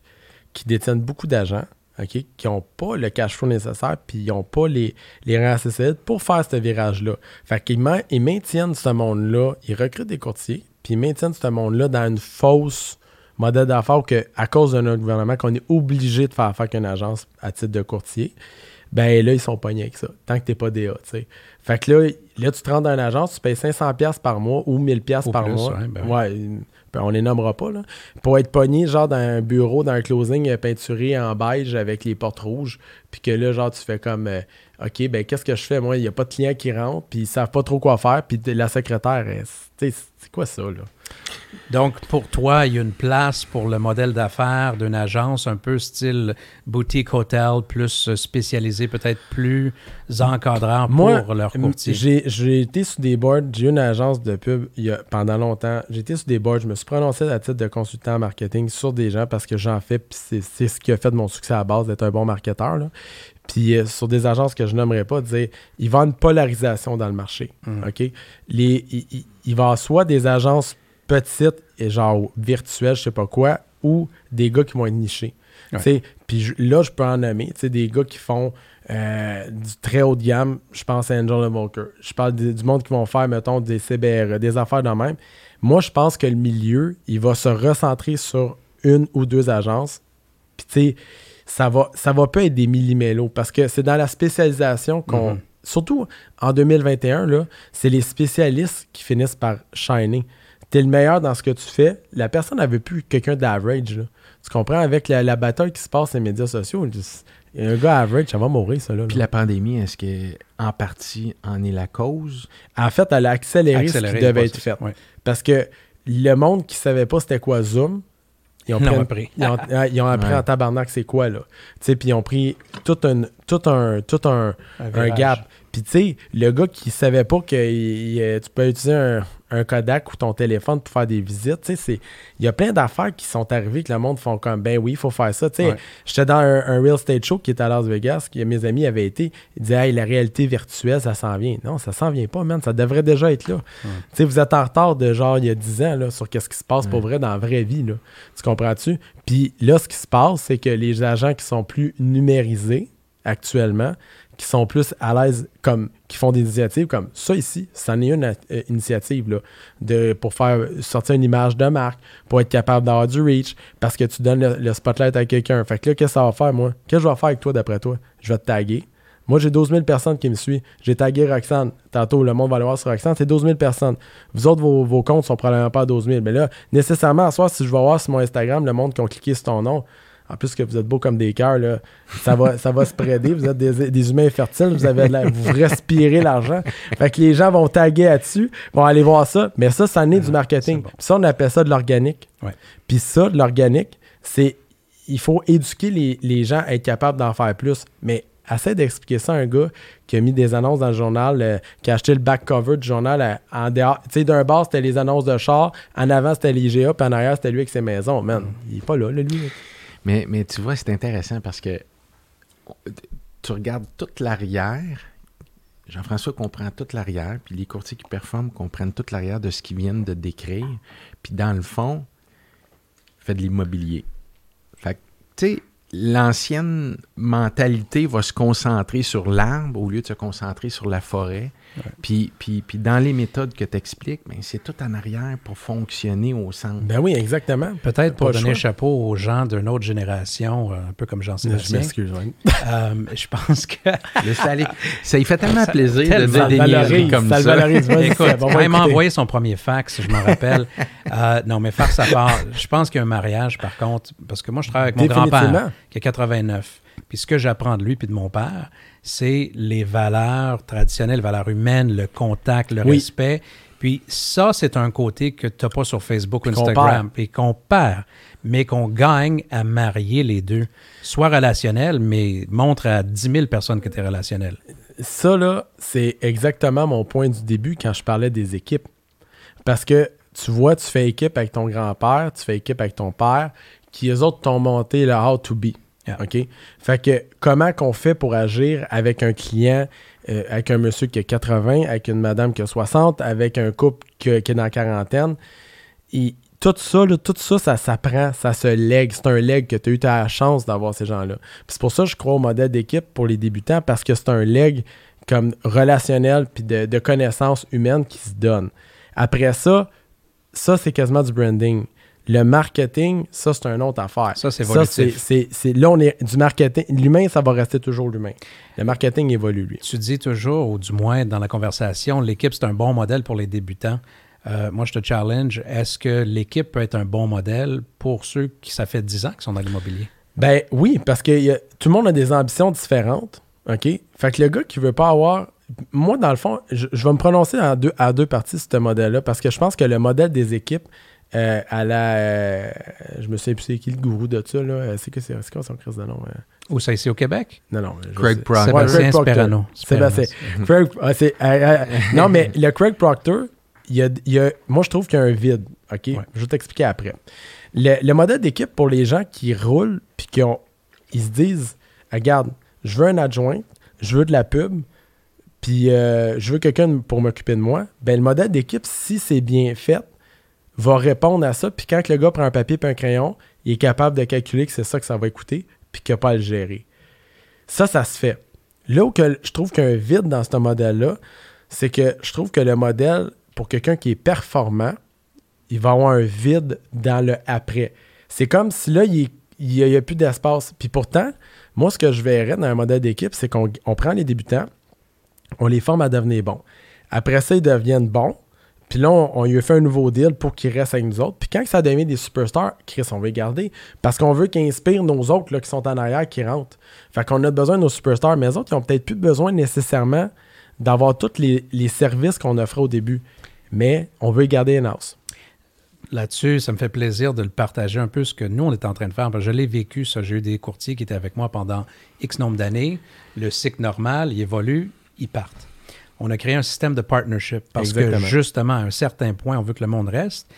qui détiennent beaucoup d'agents, qui n'ont pas le cash flow nécessaire, puis ils n'ont pas les, les rangs pour faire ce virage-là. Fait qu'ils ils maintiennent ce monde-là, ils recrutent des courtiers, puis ils maintiennent ce monde-là dans une fausse modèle d'affaires que, à cause de notre gouvernement, qu'on est obligé de faire affaire qu'une agence à titre de courtier. Ben là, ils sont pognés avec ça, tant que tu n'es pas DA, tu sais. Fait que là, là, tu te rends dans une agence, tu payes 500$ par mois ou 1000$ par mois. Ben ouais, ben, on les nommera pas, là, pour être pogné, genre, dans un bureau, dans un closing peinturé en beige avec les portes rouges, puis que là, genre, tu fais comme, euh, OK, ben, qu'est-ce que je fais? Moi, il n'y a pas de clients qui rentrent, puis ils savent pas trop quoi faire, puis la secrétaire, c'est quoi ça, là? Donc, pour toi, il y a une place pour le modèle d'affaires d'une agence un peu style boutique hôtel, plus spécialisé, peut-être plus encadrant pour leur courtier? J'ai été sous des boards, j'ai eu une agence de pub il y a, pendant longtemps. J'ai été sous des boards, je me suis prononcé à titre de consultant en marketing sur des gens parce que j'en fais, puis c'est ce qui a fait de mon succès à la base d'être un bon marketeur. Là. Puis euh, sur des agences que je n'aimerais pas, dire, il va une polarisation dans le marché. Mmh. OK? Les, il, il va soit des agences petites et genre virtuelles, je sais pas quoi, ou des gars qui vont être nichés. Puis là, je peux en nommer des gars qui font euh, du très haut de gamme. Je pense à Angel Walker. Je parle du monde qui vont faire, mettons, des CBR, des affaires de même. Moi, je pense que le milieu, il va se recentrer sur une ou deux agences. Puis, tu sais, ça va, ça va pas être des millimélos parce que c'est dans la spécialisation qu'on. Mm-hmm. Surtout en 2021, c'est les spécialistes qui finissent par shiner tu le meilleur dans ce que tu fais, la personne n'avait plus quelqu'un d'average. Tu comprends? Avec la, bataille qui se passe sur les médias sociaux, un gars average, ça va mourir, ça. Là, Puis la pandémie, est-ce qu'en partie en est la cause? En fait, elle a accéléré, ce qui devait être fait. Parce que le monde qui savait pas c'était quoi Zoom Ils ont, appris. Ils ont, appris en tabarnak c'est quoi, là. Puis ils ont pris tout un, tout un, tout un, un gap. Puis tu sais, le gars qui savait pas que tu peux utiliser un, un Kodak ou ton téléphone pour faire des visites. Tu sais, il y a plein d'affaires qui sont arrivées que le monde font comme ben oui, il faut faire ça. Tu sais, j'étais dans un, real estate show qui est à Las Vegas, que mes amis avaient été. Ils disaient hey, la réalité virtuelle, ça s'en vient. Non, ça s'en vient pas, man. Ça devrait déjà être là. Tu sais, vous êtes en retard de genre il y a 10 ans là, sur qu'est-ce qui se passe pour vrai dans la vraie vie. Là. Tu comprends-tu? Puis là, ce qui se passe, c'est que les agents qui sont plus numérisés actuellement, qui sont plus à l'aise, comme qui font des initiatives comme ça ici, c'en est une euh, initiative là, de, pour faire sortir une image de marque, pour être capable d'avoir du reach, parce que tu donnes le, spotlight à quelqu'un. Fait que là, qu'est-ce que ça va faire, moi? Qu'est-ce que je vais faire avec toi, d'après toi? Je vais te taguer. Moi, j'ai 12 000 personnes qui me suivent. J'ai tagué Roxane. Tantôt, le monde va aller voir sur Roxane. C'est 12 000 personnes. Vous autres, vos, vos comptes sont probablement pas à 12 000. Mais là, nécessairement, à soir, si je vais voir sur mon Instagram le monde qui ont cliqué sur ton nom, en plus que vous êtes beau comme des cœurs, là, ça va, ça va spreader. Vous êtes des, humains fertiles, vous, avez vous respirez l'argent. Fait que les gens vont taguer là-dessus, vont aller voir ça. Mais ça, ça naît du marketing. Puis ça, on appelle ça de l'organique. Puis ça, de l'organique, c'est il faut éduquer les, gens à être capables d'en faire plus. Mais essaie d'expliquer ça à un gars qui a mis des annonces dans le journal, euh, qui a acheté le back cover du journal euh, en dehors. Tu sais, d'un bas, c'était les annonces de char, en avant, c'était l'IGA, puis en arrière, c'était lui avec ses maisons. Man, il est pas là, lui. Mais, tu vois, c'est intéressant parce que tu regardes toute l'arrière. Jean-François comprend toute l'arrière, puis les courtiers qui performent comprennent toute l'arrière de ce qu'ils viennent de décrire. Puis dans le fond, fait de l'immobilier. Fait tu sais, l'ancienne mentalité va se concentrer sur l'arbre au lieu de se concentrer sur la forêt. Puis, puis, puis, dans les méthodes que tu expliques, ben, c'est tout en arrière pour fonctionner au centre. Ben oui, exactement. Peut-être pour donner chapeau aux gens d'une autre génération, euh, un peu comme Jean-Sébastien. Je m'excuse, euh, Je pense que... ça lui fait tellement plaisir de dire des niaiseries comme ça. ça. Écoute, quand il m'a envoyé son premier fax, je m'en rappelle. euh, non, mais farce à part, je pense qu'il y a un mariage, par contre, parce que moi, je travaille avec mon grand-père, qui a 89. Puis ce que j'apprends de lui puis de mon père, c'est les valeurs traditionnelles, les valeurs humaines, le contact, le respect. Puis ça, c'est un côté que tu n'as pas sur Facebook ou Instagram, et qu'on perd, mais qu'on gagne à marier les deux. Soit relationnel, mais montre à 10 000 personnes que tu es relationnel. Ça, là, c'est exactement mon point du début quand je parlais des équipes. Parce que tu vois, tu fais équipe avec ton grand-père, tu fais équipe avec ton père, qui eux autres t'ont monté le how to be. OK? Fait que comment qu'on fait pour agir avec un client, euh, avec un monsieur qui a 80, avec une madame qui a 60, avec un couple qui, est dans la quarantaine? Tout ça, tout ça, ça s'apprend, ça se lègue. C'est un leg que tu as eu ta chance d'avoir ces gens-là. C'est pour ça que je crois au modèle d'équipe pour les débutants, parce que c'est un leg comme relationnel puis de, de connaissances humaines qui se donnent. Après ça, ça, c'est quasiment du branding. Le marketing, ça, c'est une autre affaire. Ça, c'est évolutif. c'est, là, on est du marketing. L'humain, ça va rester toujours l'humain. Le marketing évolue, lui. Tu dis toujours, ou du moins dans la conversation, l'équipe, c'est un bon modèle pour les débutants. Euh, moi, je te challenge. Est-ce que l'équipe peut être un bon modèle pour ceux qui, ça fait 10 ans qu'ils sont dans l'immobilier? Ben oui, parce que tout le monde a des ambitions différentes. OK? Fait que le gars qui veut pas avoir. Moi, dans le fond, je, vais me prononcer à deux, à deux parties ce modèle-là parce que je pense que le modèle des équipes, euh, à la. Euh, je me souviens plus c'est qui le gourou de ça, là. Euh, c'est que c'est quoi son crise de nom? Où ça, ici au Québec? Non, non. Craig Proctor. Sébastien Sperano. Sébastien. Craig, ah, non, mais le Craig Proctor, il y a, il y a, moi, je trouve qu'il y a un vide. OK? Je vais t'expliquer après. Le, le modèle d'équipe pour les gens qui roulent puis qui ont. Ils se disent Regarde, je veux un adjoint, je veux de la pub, puis je veux quelqu'un pour m'occuper de moi. Ben, le modèle d'équipe, si c'est bien fait, va répondre à ça. Puis quand le gars prend un papier et un crayon, il est capable de calculer que c'est ça que ça va coûter, puis qu'il n'a pas à le gérer. Ça, ça se fait. Là où que je trouve qu'il y a un vide dans ce modèle-là, c'est que je trouve que le modèle, pour quelqu'un qui est performant, il va avoir un vide dans le après. C'est comme si là, il n'y a, plus d'espace. Puis pourtant, moi, ce que je verrais dans un modèle d'équipe, c'est qu'on prend les débutants, on les forme à devenir bons. Après ça, ils deviennent bons. Puis là, on, lui a fait un nouveau deal pour qu'il reste avec nous autres. Puis quand ça devient des superstars, Chris, on veut les garder. Parce qu'on veut qu'ils inspirent nos autres qui sont en arrière, qui rentrent. Fait qu'on a besoin de nos superstars. Mais les autres, ils n'ont peut-être plus besoin nécessairement d'avoir tous les, services qu'on offrait au début. Mais on veut les garder in-house. là-dessus, ça me fait plaisir de le partager un peu ce que nous, on est en train de faire. je l'ai vécu, ça. J'ai eu des courtiers qui étaient avec moi pendant X nombre d'années. Le cycle normal, il évolue, ils partent. On a créé un système de partnership parce que justement, à un certain point, on veut que le monde reste.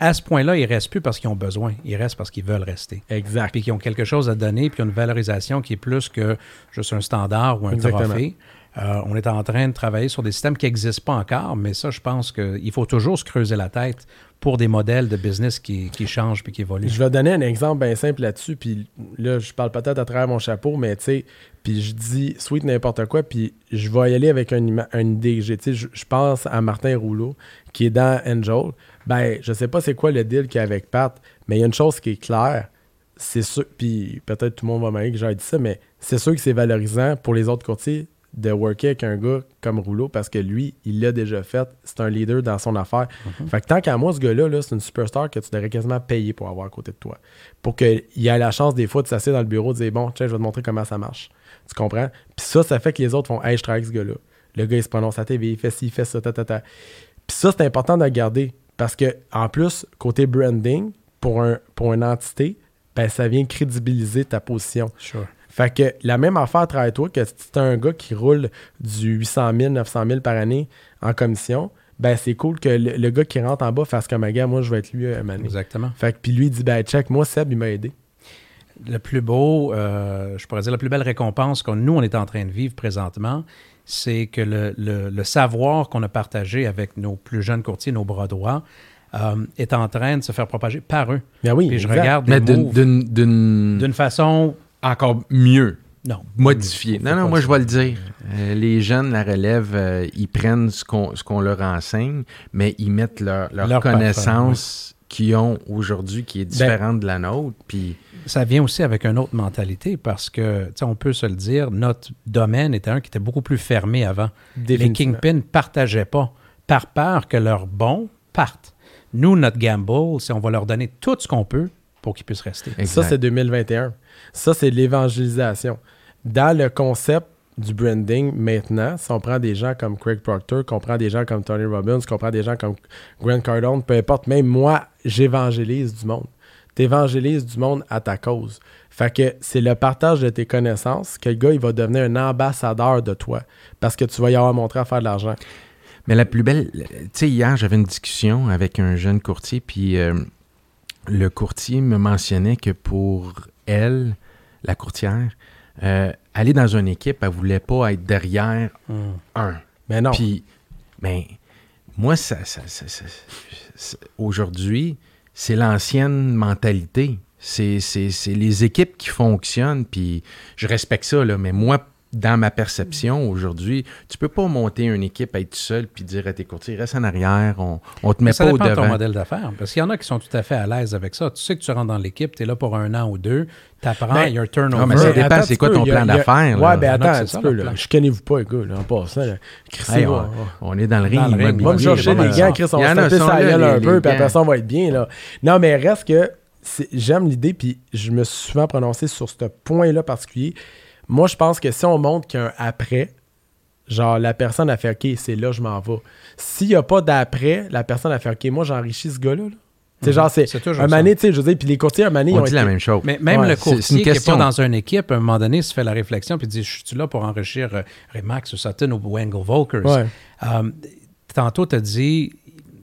À ce point-là, ils ne restent plus parce qu'ils ont besoin. Ils restent parce qu'ils veulent rester. Exact. Puis qu'ils ont quelque chose à donner, puis une valorisation qui est plus que juste un standard ou un trophée. Euh, on est en train de travailler sur des systèmes qui n'existent pas encore, mais ça, je pense qu'il faut toujours se creuser la tête pour des modèles de business qui, changent puis qui évoluent. Je vais donner un exemple bien simple là-dessus, puis là, je parle peut-être à travers mon chapeau, mais tu sais, puis je dis sweet n'importe quoi, puis je vais y aller avec une, idée que j'ai. Tu sais, je, pense à Martin Rouleau, qui est dans Angel. Ben, je sais pas c'est quoi le deal qu'il y a avec Pat, mais il y a une chose qui est claire, c'est sûr, puis peut-être tout le monde va m'aimer que j'ai dit ça, mais c'est sûr que c'est valorisant pour les autres courtiers de worker avec un gars comme Rouleau parce que lui, il l'a déjà fait. C'est un leader dans son affaire. Mhm. Fait que tant qu'à moi, ce gars-là, -là, c'est une superstar que tu devrais quasiment payer pour avoir à côté de toi. Pour qu'il ait la chance des fois de s'asseoir dans le bureau et de dire Bon, tiens, je vais te montrer comment ça marche. Tu comprends? Puis ça, ça fait que les autres font Hey, je travaille avec ce gars-là. Le gars, il se prononce à TV, il fait ci, il fait ça, ta, ta, ta. Puis ça, c'est important de garder parce que, en plus, côté branding, pour, un, pour une entité, ben, ça vient crédibiliser ta position. Sure. Fait que la même affaire travaille toi que si tu un gars qui roule du 800 000, 900 000 par année en commission, ben c'est cool que le, gars qui rentre en bas fasse comme un gars, moi je vais être lui à année. Exactement. Fait que puis lui il dit ben check, moi Seb il m'a aidé. Le plus beau, euh, je pourrais dire la plus belle récompense que nous on est en train de vivre présentement, c'est que le, savoir qu'on a partagé avec nos plus jeunes courtiers, nos bras droits, euh, est en train de se faire propager par eux. Ben oui, Puis je regarde Mais d'une façon encore mieux. Non. Modifié. Non, non, moi, je vais le dire. Euh, les jeunes, la relève, euh, ils prennent ce qu'on leur enseigne, mais ils mettent leur, leur, connaissance qu'ils ont aujourd'hui, qui est ben, différente de la nôtre. Puis ça vient aussi avec une autre mentalité parce que, on peut se le dire, notre domaine était un qui était beaucoup plus fermé avant. Les Kingpins ne partageaient pas par peur que leurs bons partent. Nous, notre gamble, c'est on va leur donner tout ce qu'on peut pour qu'ils puissent rester. Ça, c'est 2021. Ça, c'est l'évangélisation. Dans le concept du branding maintenant, si on prend des gens comme Craig Proctor, qu'on prend des gens comme Tony Robbins, qu'on prend des gens comme Grant Cardone, peu importe, même moi, j'évangélise du monde. Tu évangélises du monde à ta cause. Fait que c'est le partage de tes connaissances que le gars, il va devenir un ambassadeur de toi parce que tu vas y avoir montré à faire de l'argent. Mais la plus belle, tu sais, hier, j'avais une discussion avec un jeune courtier, puis euh, le courtier me mentionnait que pour elle, la courtière, euh, aller dans une équipe, elle voulait pas être derrière hmm. un. Mais non. Puis, ben, moi, ça, aujourd'hui, c'est l'ancienne mentalité. C'est les équipes qui fonctionnent, puis je respecte ça, là, mais moi, dans ma perception aujourd'hui, tu peux pas monter une équipe, être seul, puis dire à tes courtiers, reste en arrière, on, on te met pas au devant. Ça dépend de ton modèle d'affaires. Parce qu'il y en a qui sont tout à fait à l'aise avec ça. Tu sais que tu rentres dans l'équipe, tu es là pour un an ou deux, tu apprends, ben, il y a un turnover. Non, mais ça dépend, c'est quoi ton plan d'affaires. Ouais, ben attends un petit peu, là. Je connais-vous pas, les gars, là, en passant. Hey, on, on, est dans le ring. ring. Va me chercher les gars, Chris, on va se taper sa gueule un peu, puis après ça, on va être bien, là. Non, mais reste que j'aime l'idée, puis je me suis souvent prononcé sur ce point-là particulier. Moi, je pense que si on montre qu'il y a un après, genre la personne a fait OK, c'est là, je m'en vais. S'il n'y a pas d'après, la personne a fait OK, moi, j'enrichis ce gars-là. C'est mhm. genre, c'est un mané, tu sais, je veux dire, puis les courtiers, un mané, ils ont dit la même chose. Mais même le courtier qui est pas dans une équipe, à un moment donné, se fait la réflexion puis dit, je suis là pour enrichir euh, Remax ou Sutton ou Wangle Volkers. Euh, tantôt, tu as dit,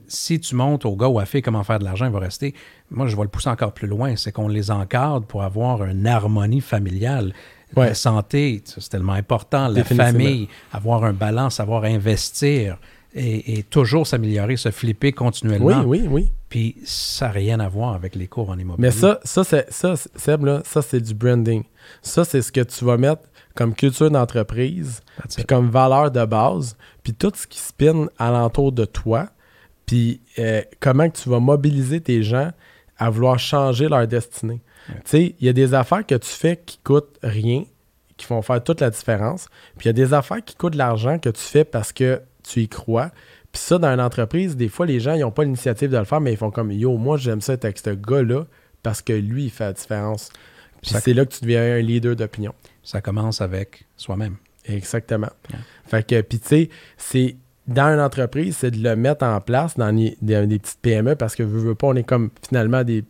si tu montes au gars ou à fait comment faire de l'argent, il va rester. Moi, je vais le pousser encore plus loin, c'est qu'on les encadre pour avoir une harmonie familiale. La santé, c'est tellement important. La famille, avoir un balance, savoir investir et, toujours s'améliorer, se flipper continuellement. Oui, oui, oui. Puis ça n'a rien à voir avec les cours en immobilier. Mais ça, ça, c'est, ça Seb, là, ça, c'est du branding. Ça, c'est ce que tu vas mettre comme culture d'entreprise, puis comme valeur de base, puis tout ce qui spin alentour de toi, puis euh, comment que tu vas mobiliser tes gens à vouloir changer leur destinée. Tu sais, il y a des affaires que tu fais qui coûtent rien, qui vont faire toute la différence. Puis il y a des affaires qui coûtent de l'argent que tu fais parce que tu y crois. Puis ça, dans une entreprise, des fois, les gens, ils n'ont pas l'initiative de le faire, mais ils font comme Yo, moi, j'aime ça être avec ce gars-là parce que lui, il fait la différence. Puis c'est là que tu deviens un leader d'opinion. Ça commence avec soi-même. Exactement. Fait que, puis tu sais, c'est dans une entreprise, c'est de le mettre en place dans des, petites PME parce que, veux, veux pas, on est comme finalement des,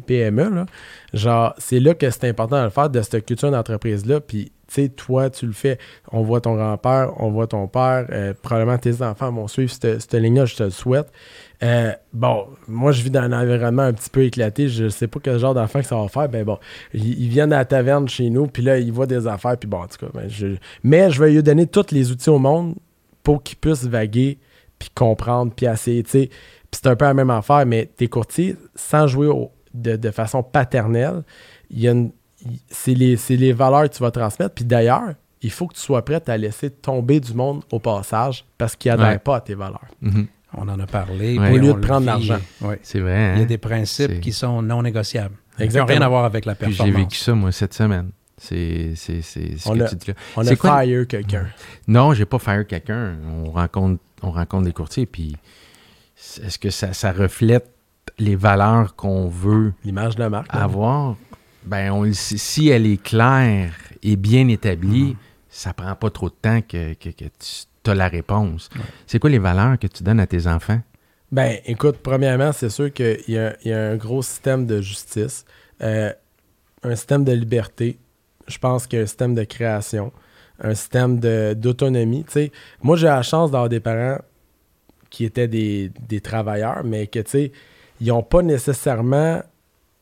PME. Là. Genre, c'est là que c'est important de le faire, de cette culture d'entreprise-là. Puis, tu sais, toi, tu le fais. On voit ton grand-père, on voit ton père. Euh, probablement tes enfants vont suivre cette, cette ligne-là, je te le souhaite. Euh, bon, moi, je vis dans un environnement un petit peu éclaté. Je sais pas quel genre d'enfant que ça va faire. Ben bon, ils, viennent à la taverne chez nous, puis là, ils voient des affaires, puis bon, en tout cas, ben, je... mais je vais lui donner tous les outils au monde pour qu'ils puissent vaguer, puis comprendre, puis essayer, tu sais. Puis c'est un peu la même affaire, mais tes courtiers, sans jouer de, façon paternelle, c'est les, valeurs que tu vas transmettre. Puis d'ailleurs, il faut que tu sois prêt à laisser tomber du monde au passage parce qu'il n'adhère pas à tes valeurs. Mm-hmm. On en a parlé. Au lieu de prendre l'argent. C'est vrai. Il y a hein? des principes qui sont non négociables. Exactement. Qui n'ont rien à voir avec la performance. J'ai vécu ça, moi, cette semaine. C'est ce que tu dis là. On a fire quelqu'un. Non, j'ai pas fire quelqu'un. On rencontre, on rencontre des courtiers, puis est-ce que ça, ça, reflète les valeurs qu'on veut l'image de la marque avoir? Ben, on, si elle est claire et bien établie, mm. ça prend pas trop de temps que, que, que tu as la réponse. C'est quoi les valeurs que tu donnes à tes enfants? Ben, écoute, premièrement, c'est sûr qu'il y, y, a un gros système de justice, euh, un système de liberté. Je pense qu'il y a un système de création, un système d'autonomie. Moi, j'ai la chance d'avoir des parents qui étaient des, des travailleurs, mais que, tu sais, ils n'ont pas nécessairement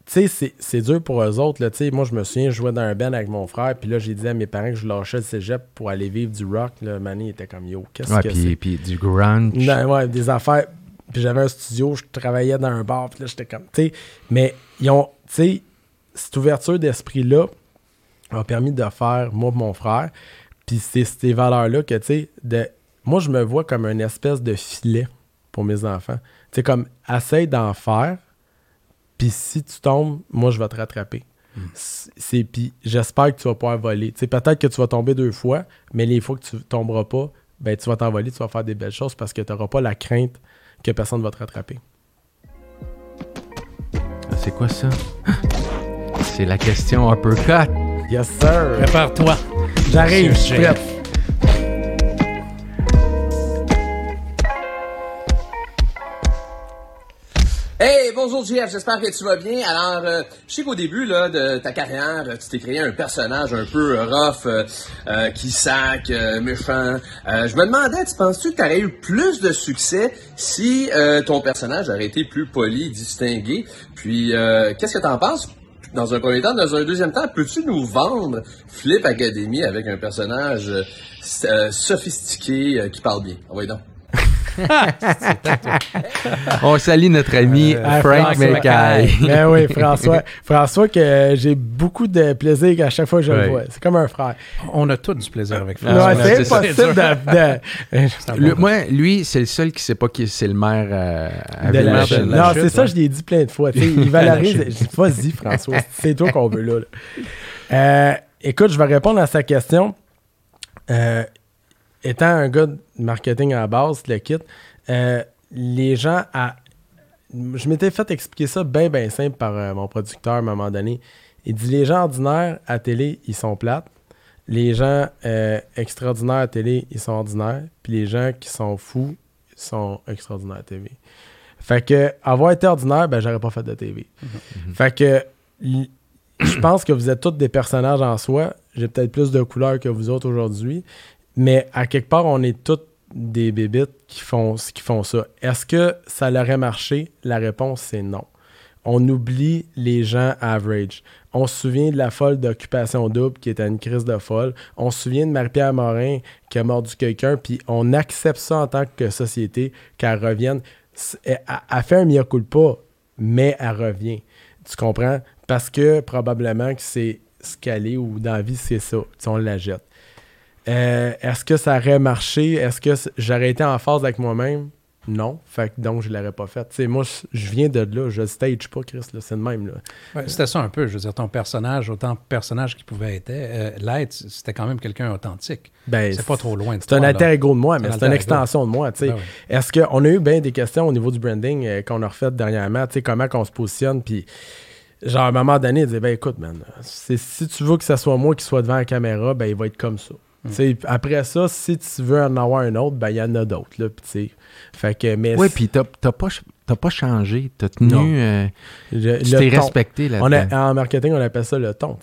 tu sais, c'est dur pour eux autres. Là, moi, je me souviens, je jouais dans un band avec mon frère, puis là, j'ai dit à mes parents que je lâchais le cégep pour aller vivre du rock. Là, Manny était comme yo, qu'est-ce que c'est? Puis du grunge. ouais, des affaires. Puis j'avais un studio, je travaillais dans un bar, puis là, j'étais comme. Tu sais, mais ils ont. Tu sais, cette ouverture d'esprit-là a permis de faire, moi mon frère, puis c'est ces valeurs-là que, tu sais, de. Moi, je me vois comme une espèce de filet pour mes enfants. Tu sais, comme, essaye d'en faire puis si tu tombes, moi, je vais te rattraper. Hmm. C'est puis j'espère que tu vas pouvoir voler. peut-être que tu vas tomber deux fois, mais les fois que tu tomberas pas, ben tu vas t'envoler, tu vas faire des belles choses parce que tu n'auras pas la crainte que personne ne va te rattraper. Ah, c'est quoi ça? C'est la question uppercut. Yes, sir. Prépare-toi. J'arrive, je suis prêt. Hey, bonjour JF, j'espère que tu vas bien. Alors, euh, je sais qu'au début là, de ta carrière, tu t'es créé un personnage un peu rough, euh, euh, qui sac, méchant. je me demandais, tu penses-tu que tu aurais eu plus de succès si ton personnage aurait été plus poli, distingué? Puis, qu'est-ce que tu en penses? Dans un premier temps, dans un deuxième temps, peux-tu nous vendre Flip Academy avec un personnage sophistiqué qui parle bien? Envoyez donc. On salue notre ami euh, Frank McKay. ben oui, François. François, que j'ai beaucoup de plaisir à chaque fois que je le vois. C'est comme un frère. On a tous du plaisir avec François. c'est possible de. moi, lui, c'est le seul qui sait pas qui c'est le maire euh, à de la, Non, c'est ça, je l'ai dit plein de fois. il valorise. Vas-y, François. C'est toi qu'on veut là. Euh, écoute, je vais répondre à sa question. Euh, étant un gars de marketing à la base, le kit, euh, les gens à. Je m'étais fait expliquer ça bien, bien simple par euh, mon producteur à un moment donné. Il dit les gens ordinaires à télé, ils sont plates. Les gens euh, extraordinaires à télé, ils sont ordinaires. Puis les gens qui sont fous, ils sont extraordinaires à télé. Fait que, avoir été ordinaire, ben, j'aurais pas fait de TV. Mm-hmm. Fait que, je pense que vous êtes tous des personnages en soi. J'ai peut-être plus de couleurs que vous autres aujourd'hui. Mais à quelque part, on est tous des bébites qui font, qui ça. Est-ce que ça aurait marché? La réponse, c'est non. On oublie les gens average. On se souvient de la folle d'occupation double qui était une crise de folle. On se souvient de Marie-Pierre Morin qui a mordu quelqu'un, puis on accepte ça en tant que société qu'elle revienne. Elle, fait un mea culpa, mais elle revient. Tu comprends? Parce que probablement que c'est ce qu'elle est ou dans la vie, c'est ça. on la jette. Euh, est-ce que ça aurait marché? Est-ce que j'aurais été en phase avec moi-même? Non. Fait donc, je ne l'aurais pas fait. moi, je viens de là. Je stage pas, Chris. C'est le même. C'était ça un peu. Je veux dire, ton personnage, autant personnage qu'il pouvait être, euh, l'être, c'était quand même quelqu'un authentique. Ben, c'est pas trop loin de C'est un alter ego de moi, mais c'est une extension de moi. Ben Est-ce qu'on a eu bien des questions au niveau du branding euh, qu'on a refait dernièrement? Comment on se positionne? Puis genre à un moment donné, il disait ben écoute, man, si tu veux que ce soit moi qui soit devant la caméra, ben il va être comme ça. Mm. Après ça, si tu veux en avoir un autre, ben il y en a d'autres. Fait que, mais oui, puis t'as pas T'as pas changé, t'as tenu. Euh, tu t'es respecté là En marketing, on appelle ça le ton.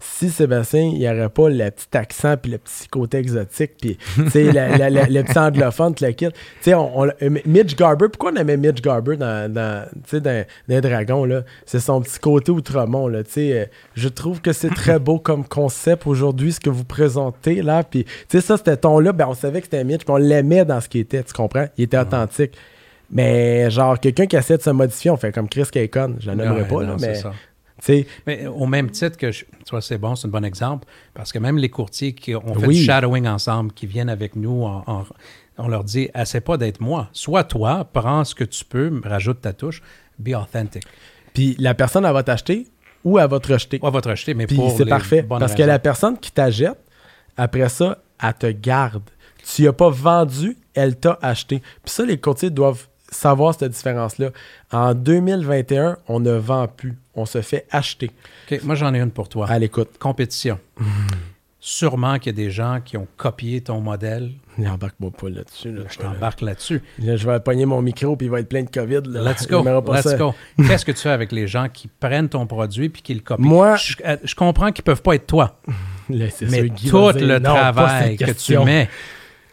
Si Sébastien, il n'y aurait pas le petit accent, puis le petit côté exotique, puis le petit anglophone, le. On, euh, Mitch Garber, pourquoi on aimait Mitch Garber dans, dans, dans, dans Dragons? C'est son petit côté outremont. Là, euh, je trouve que c'est très beau comme concept aujourd'hui, ce que vous présentez là. Puis ça, c'était ton-là, ben, on savait que c'était Mitch, puis on l'aimait dans ce qu'il était, tu comprends? Il était authentique. Mais genre, quelqu'un qui essaie de se modifier, on fait comme Chris Kaikon. Je n'aimerais pas, là, mais. Mais au même titre que, tu vois, c'est bon, c'est un bon exemple, parce que même les courtiers qui ont fait du shadowing ensemble, qui viennent avec nous, on leur dit, essaie pas d'être moi. Sois toi, prends ce que tu peux, rajoute ta touche, be authentic. Puis la personne, elle va t'acheter ou elle va te rejeter. elle va te rejeter, mais Puis c'est parfait. Parce que la personne qui t'achète, après ça, elle te garde. Tu n'as pas vendu, elle t'a acheté. Puis ça, les courtiers doivent savoir cette différence-là. En 2021, on ne vend plus. On se fait acheter. OK, moi j'en ai une pour toi. À l'écoute. Compétition. Sûrement qu'il y a des gens qui ont copié ton modèle. N'embarque-moi pas là-dessus. je t'embarque là-dessus. je vais pogner mon micro puis il va être plein de COVID. Let's go. Let's go. Qu'est-ce que tu fais avec les gens qui prennent ton produit puis qui le copient? Moi, je, euh, comprends qu'ils ne peuvent pas être toi. mais tout le travail que tu mets.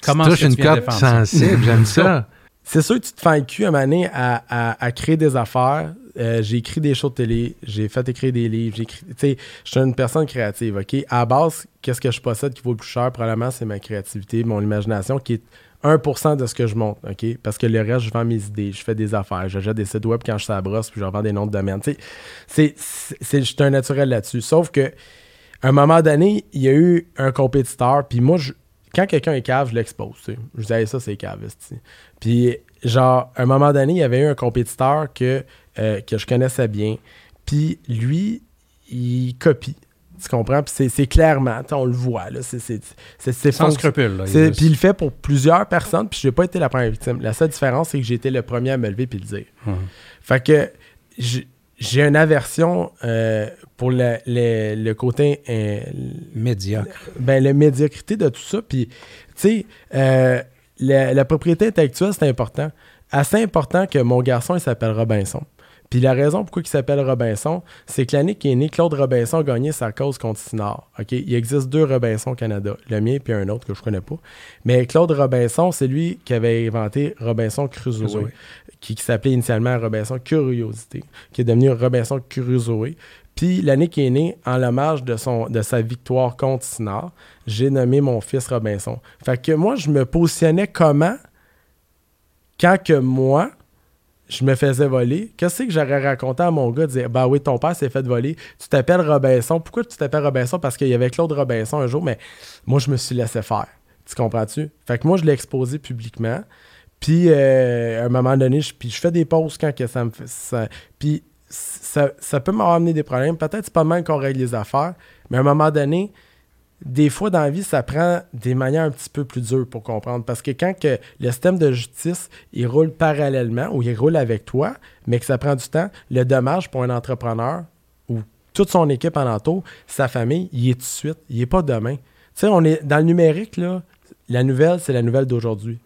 Comment tu touches une cote sensible, j'aime ça. C'est sûr que tu te fais un cul à, à, créer des affaires. Euh, j'ai écrit des shows de télé, j'ai fait écrire des livres, j'ai écrit. Tu sais, je suis une personne créative, OK? À base, qu'est-ce que je possède qui vaut le plus cher? Probablement, c'est ma créativité, mon imagination qui est 1% de ce que je monte, OK? Parce que le reste, je vends mes idées, je fais des affaires, je jette des sites web quand je suis à la brosse, puis je revends des noms de domaine. Tu sais, c'est, je suis un naturel là-dessus. Sauf que, à un moment donné, il y a eu un compétiteur, puis moi, je, quand quelqu'un est cave, je l'expose. Je disais, ça, c'est cave. Puis, genre, à un moment donné, il y avait eu un compétiteur que, euh, que je connaissais bien. Puis, lui, il copie. Tu comprends? Puis c'est clairement, on le voit. C'est sans scrupule. Puis il le fait pour plusieurs personnes, puis je n'ai pas été la première victime. La seule différence, c'est que j'ai été le premier à me lever puis le dire. Fait que j'ai une aversion euh, pour le, le, côté euh, médiocre. Ben, la médiocrité de tout ça. Puis, tu sais, euh, la, propriété intellectuelle, c'est important. Assez important que mon garçon, il s'appelle Robinson. Puis la raison pourquoi il s'appelle Robinson, c'est que l'année qui est né, Claude Robinson a gagné sa cause contre Sinard. Il existe deux Robinson au Canada, le mien puis un autre que je connais pas. Mais Claude Robinson, c'est lui qui avait inventé Robinson Crusoe, qui, s'appelait initialement Robinson Curiosité, qui est devenu Robinson Crusoe. Puis l'année qui est née, en l'hommage de, son, de sa victoire contre Sinard, j'ai nommé mon fils Robinson. Fait que moi, je me positionnais comment? Quand que moi, je me faisais voler, qu'est-ce que j'aurais raconté à mon gars? Dire, bah oui, ton père s'est fait voler, tu t'appelles Robinson. Pourquoi tu t'appelles Robinson? Parce qu'il y avait Claude Robinson un jour, mais moi, je me suis laissé faire. Tu comprends-tu? Fait que moi, je l'ai exposé publiquement. Puis, euh, à un moment donné, je, puis je fais des pauses quand ça me fait. Ça, puis, ça, ça peut m'avoir amené des problèmes. Peut-être c'est pas mal qu'on règle les affaires, mais à un moment donné, des fois dans la vie, ça prend des manières un petit peu plus dures pour comprendre. Parce que quand que le système de justice, il roule parallèlement ou il roule avec toi, mais que ça prend du temps, le dommage pour un entrepreneur ou toute son équipe en entour, sa famille, il est tout de suite, il n'est pas demain. Tu sais, on est dans le numérique, là, la nouvelle, c'est la nouvelle d'aujourd'hui.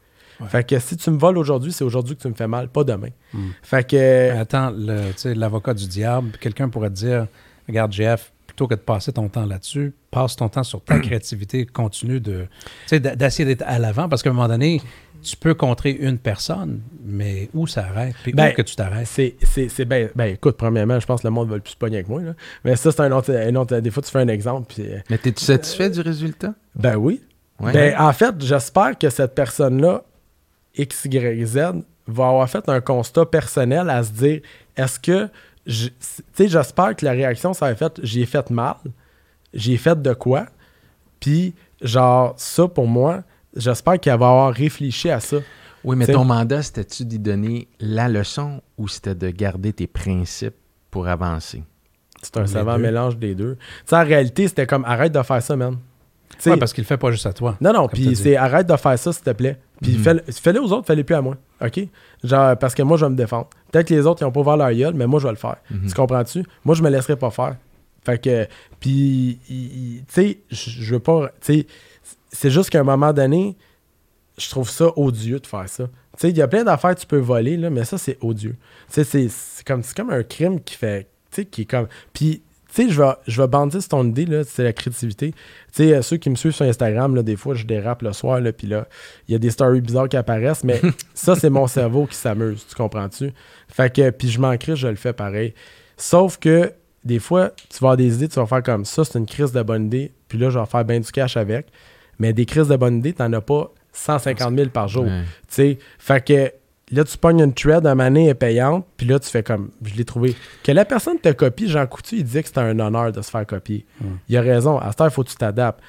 Fait que si tu me voles aujourd'hui, c'est aujourd'hui que tu me fais mal, pas demain. Hmm. Fait que. Attends, l'avocat du diable, quelqu'un pourrait te dire Regarde, Jeff, plutôt que de passer ton temps là-dessus, passe ton temps sur ta créativité, continue de, d'essayer d'être à l'avant, parce qu'à un moment donné, tu peux contrer une personne, mais où ça arrête? Puis ben, où que tu t'arrêtes? C'est, c'est, ben, ben, écoute, premièrement, je pense que le monde va le plus pogner avec moi. Là. Mais ça, c'est un autre, un autre, Des fois, tu fais un exemple. Puis, euh, mais es-tu satisfait du résultat? Ben oui. Ben, en fait, j'espère que cette personne-là, X, Y, Z, va avoir fait un constat personnel à se dire est-ce que j'espère que la réaction, ça va fait j'ai fait mal, j'ai fait de quoi, puis genre, ça pour moi, j'espère qu'elle va avoir réfléchi à ça. Oui, mais ton mandat, c'était-tu d'y donner la leçon ou c'était de garder tes principes pour avancer? C'est un savant mélange des deux. sais, en réalité, c'était comme arrête de faire ça, man. Oui, parce qu'il le fait pas juste à toi. Non, non, puis c'est arrête de faire ça, s'il te plaît. Puis mhm. fais-le aux autres, fais-le plus à moi. OK? Genre, parce que moi, je vais me défendre. Peut-être que les autres, ils n'ont pas ouvert leur gueule, mais moi, je vais le faire. Mhm. Tu comprends-tu? Moi, je me laisserai pas faire. Fait que, puis, tu sais, je veux pas, tu sais, c'est juste qu'à un moment donné, je trouve ça odieux de faire ça. Tu sais, il y a plein d'affaires que tu peux voler, là, mais ça, c'est odieux. Tu sais, c'est comme, comme un crime qui fait. Tu sais, qui est comme. Puis, tu sais, je vais, je vais bandir sur ton idée, là, c'est la créativité. Tu sais, euh, ceux qui me suivent sur Instagram, là, des fois, je dérape le soir, là, puis là, il y a des stories bizarres qui apparaissent, mais ça, c'est mon cerveau qui s'amuse, tu comprends-tu? Fait que, puis je m'en je le fais pareil. Sauf que, des fois, tu vas avoir des idées, tu vas faire comme ça, c'est une crise de bonne idée, puis là, je vais faire bien du cash avec. Mais des crises de bonne idée, t'en as pas 150 000 par jour. Tu sais, fait que là, tu pognes une thread, un année est payante, puis là, tu fais comme, je l'ai trouvé. Que la personne te copie, Jean Coutu, il disait que c'était un honneur de se faire copier. Il a raison. À ce temps, il faut que tu t'adaptes.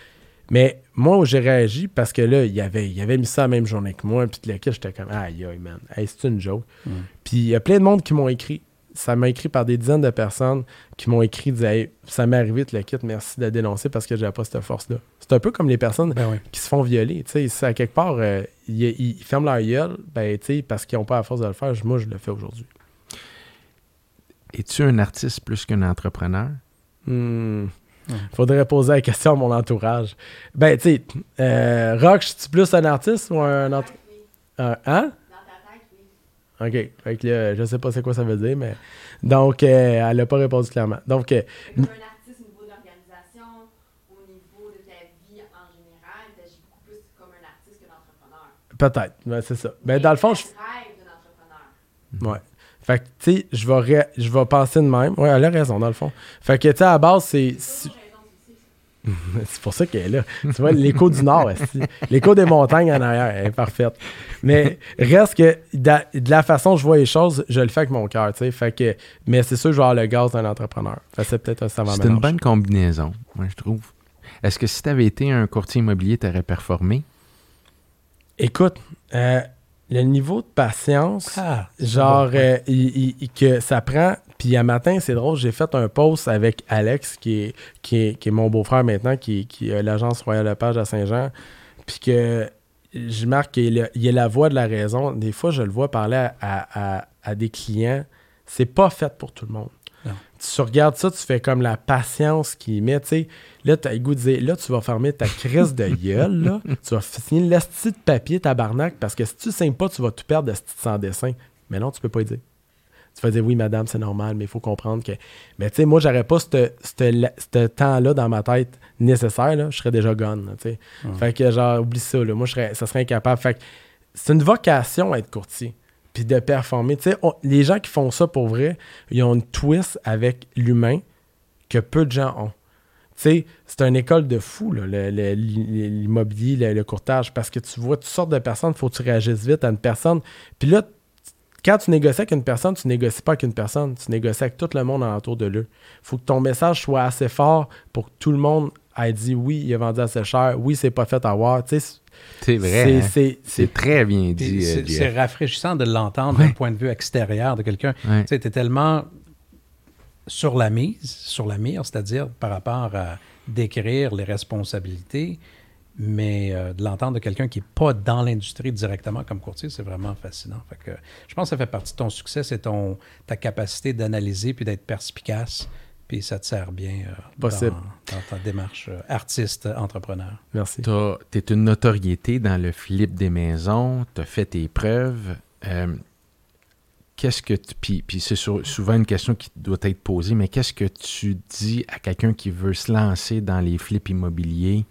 Mais moi, j'ai réagi parce que là, il avait, il avait mis ça la même journée que moi, puis le j'étais comme, aïe, aïe, man, c'est une joke. Puis il y a plein de monde qui m'ont écrit ça m'a écrit par des dizaines de personnes qui m'ont écrit, disaient Ça m'est arrivé, de le kit, merci de dénoncer parce que j'ai pas cette force-là. C'est un peu comme les personnes ben qui se font violer. Tu sais, à quelque part, euh, ils, ferment leur gueule ben, parce qu'ils n'ont pas la force de le faire. Moi, je le fais aujourd'hui. Es-tu un artiste plus qu'un entrepreneur? Hmm. Faudrait poser la question à mon entourage. Ben, tu sais, euh, Rock, es-tu plus un artiste ou un entrepreneur? Hein? OK. Fait que là, je sais pas c'est quoi ça veut dire, mais. Donc, euh, elle n'a pas répondu clairement. Donc. Euh, un artiste au niveau de l'organisation, au niveau de ta vie en général, tu agis beaucoup plus comme un artiste que d'entrepreneur. Peut-être. Ouais, c'est ça. Mais, dans le fond, je. rêve d'un entrepreneur. Ouais. Fait que, tu sais, je vais, je vais penser de même. Ouais, elle a raison, dans le fond. Fait que, tu sais, à la base, c'est. c'est pour ça qu'elle est là. Tu vois, l'écho du Nord, l'écho des montagnes en arrière, elle est parfaite. Mais reste que de la façon dont je vois les choses, je le fais avec mon cœur. Fait que, mais c'est sûr, je vais avoir le gaz d'un entrepreneur. c'est peut-être un C'est une bonne combinaison, moi, je trouve. Est-ce que si tu avais été un courtier immobilier, tu aurais performé? Écoute, euh, le niveau de patience, ah, genre, euh, que ça prend puis un matin, c'est drôle, j'ai fait un post avec Alex, qui est, qui est, mon beau-frère maintenant, qui, qui a l'agence Royal Lepage à Saint-Jean. Puis que je marque qu'il a, la voix de la raison. Des fois, je le vois parler à, des clients. C'est pas fait pour tout le monde. Tu regardes ça, tu fais comme la patience qu'il met. Tu sais, là, le goût de dire, là, tu vas fermer ta crise de gueule. Là. tu vas signer l'esti de papier, tabarnak, parce que si tu ne signes pas, tu vas tout perdre de sans dessin. Mais non, tu peux pas y dire tu vas dire oui, madame, c'est normal, mais il faut comprendre que. Mais tu sais, moi, j'aurais pas ce temps-là dans ma tête nécessaire, là, je serais déjà gone. tu sais. Fait que, genre, oublie ça, là, moi, je serais, ça serait incapable. Fait que c'est une vocation à être courtier, puis de performer. Tu sais, les gens qui font ça pour vrai, ils ont une twist avec l'humain que peu de gens ont. Tu sais, c'est une école de fou, l'immobilier, le, courtage, parce que tu vois toutes sortes de personnes, il faut que tu réagisses vite à une personne. Puis là, quand tu négocies avec une personne, tu négocies pas avec une personne, tu négocies avec tout le monde autour de lui. Il faut que ton message soit assez fort pour que tout le monde ait dit oui, il a vendu assez cher, oui, c'est pas fait à voir. C'est vrai. Hein? C'est très bien dit. Euh, c'est rafraîchissant de l'entendre d'un point de vue extérieur de quelqu'un. Tu es tellement sur la mise, sur la mire, c'est-à-dire par rapport à décrire les responsabilités, mais euh, de l'entendre de quelqu'un qui n'est pas dans l'industrie directement comme courtier, c'est vraiment fascinant. que, je pense que ça fait partie de ton succès, c'est ton, ta capacité d'analyser puis d'être perspicace. Puis ça te sert bien euh, dans, ta démarche euh, artiste-entrepreneur. Merci. Tu es une notoriété dans le flip des maisons, tu as fait tes preuves. qu'est-ce que tu. Puis, puis c'est souvent une question qui doit être posée, mais qu'est-ce que tu dis à quelqu'un qui veut se lancer dans les flips immobiliers?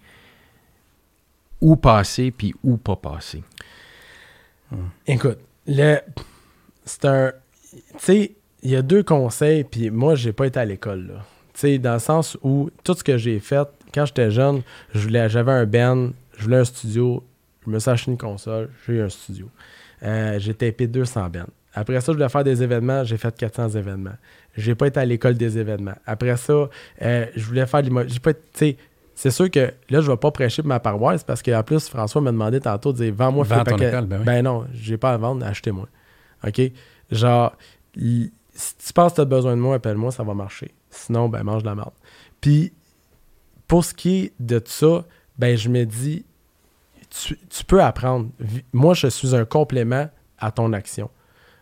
où passer puis où pas passer? Écoute, le, c'est un. Tu sais, il y a deux conseils, puis moi, j'ai pas été à l'école. Tu sais, dans le sens où tout ce que j'ai fait, quand j'étais jeune, j'avais un Ben, je voulais un studio, je me suis acheté une console, j'ai eu un studio. Euh, j'ai tapé 200 Ben. Après ça, je voulais faire des événements, j'ai fait 400 événements. J'ai pas été à l'école des événements. Après ça, euh, je voulais faire de J'ai pas été, c'est sûr que là, je ne vais pas prêcher pour ma paroisse parce qu'en plus, François m'a demandé tantôt de dire Vends-moi Vends ton ben, oui. ben non, j'ai pas à vendre, achetez-moi. OK? Genre, si tu penses que tu as besoin de moi, appelle-moi, ça va marcher. Sinon, ben mange de la merde. Puis, pour ce qui est de ça, ben je me dis tu, peux apprendre. Moi, je suis un complément à ton action.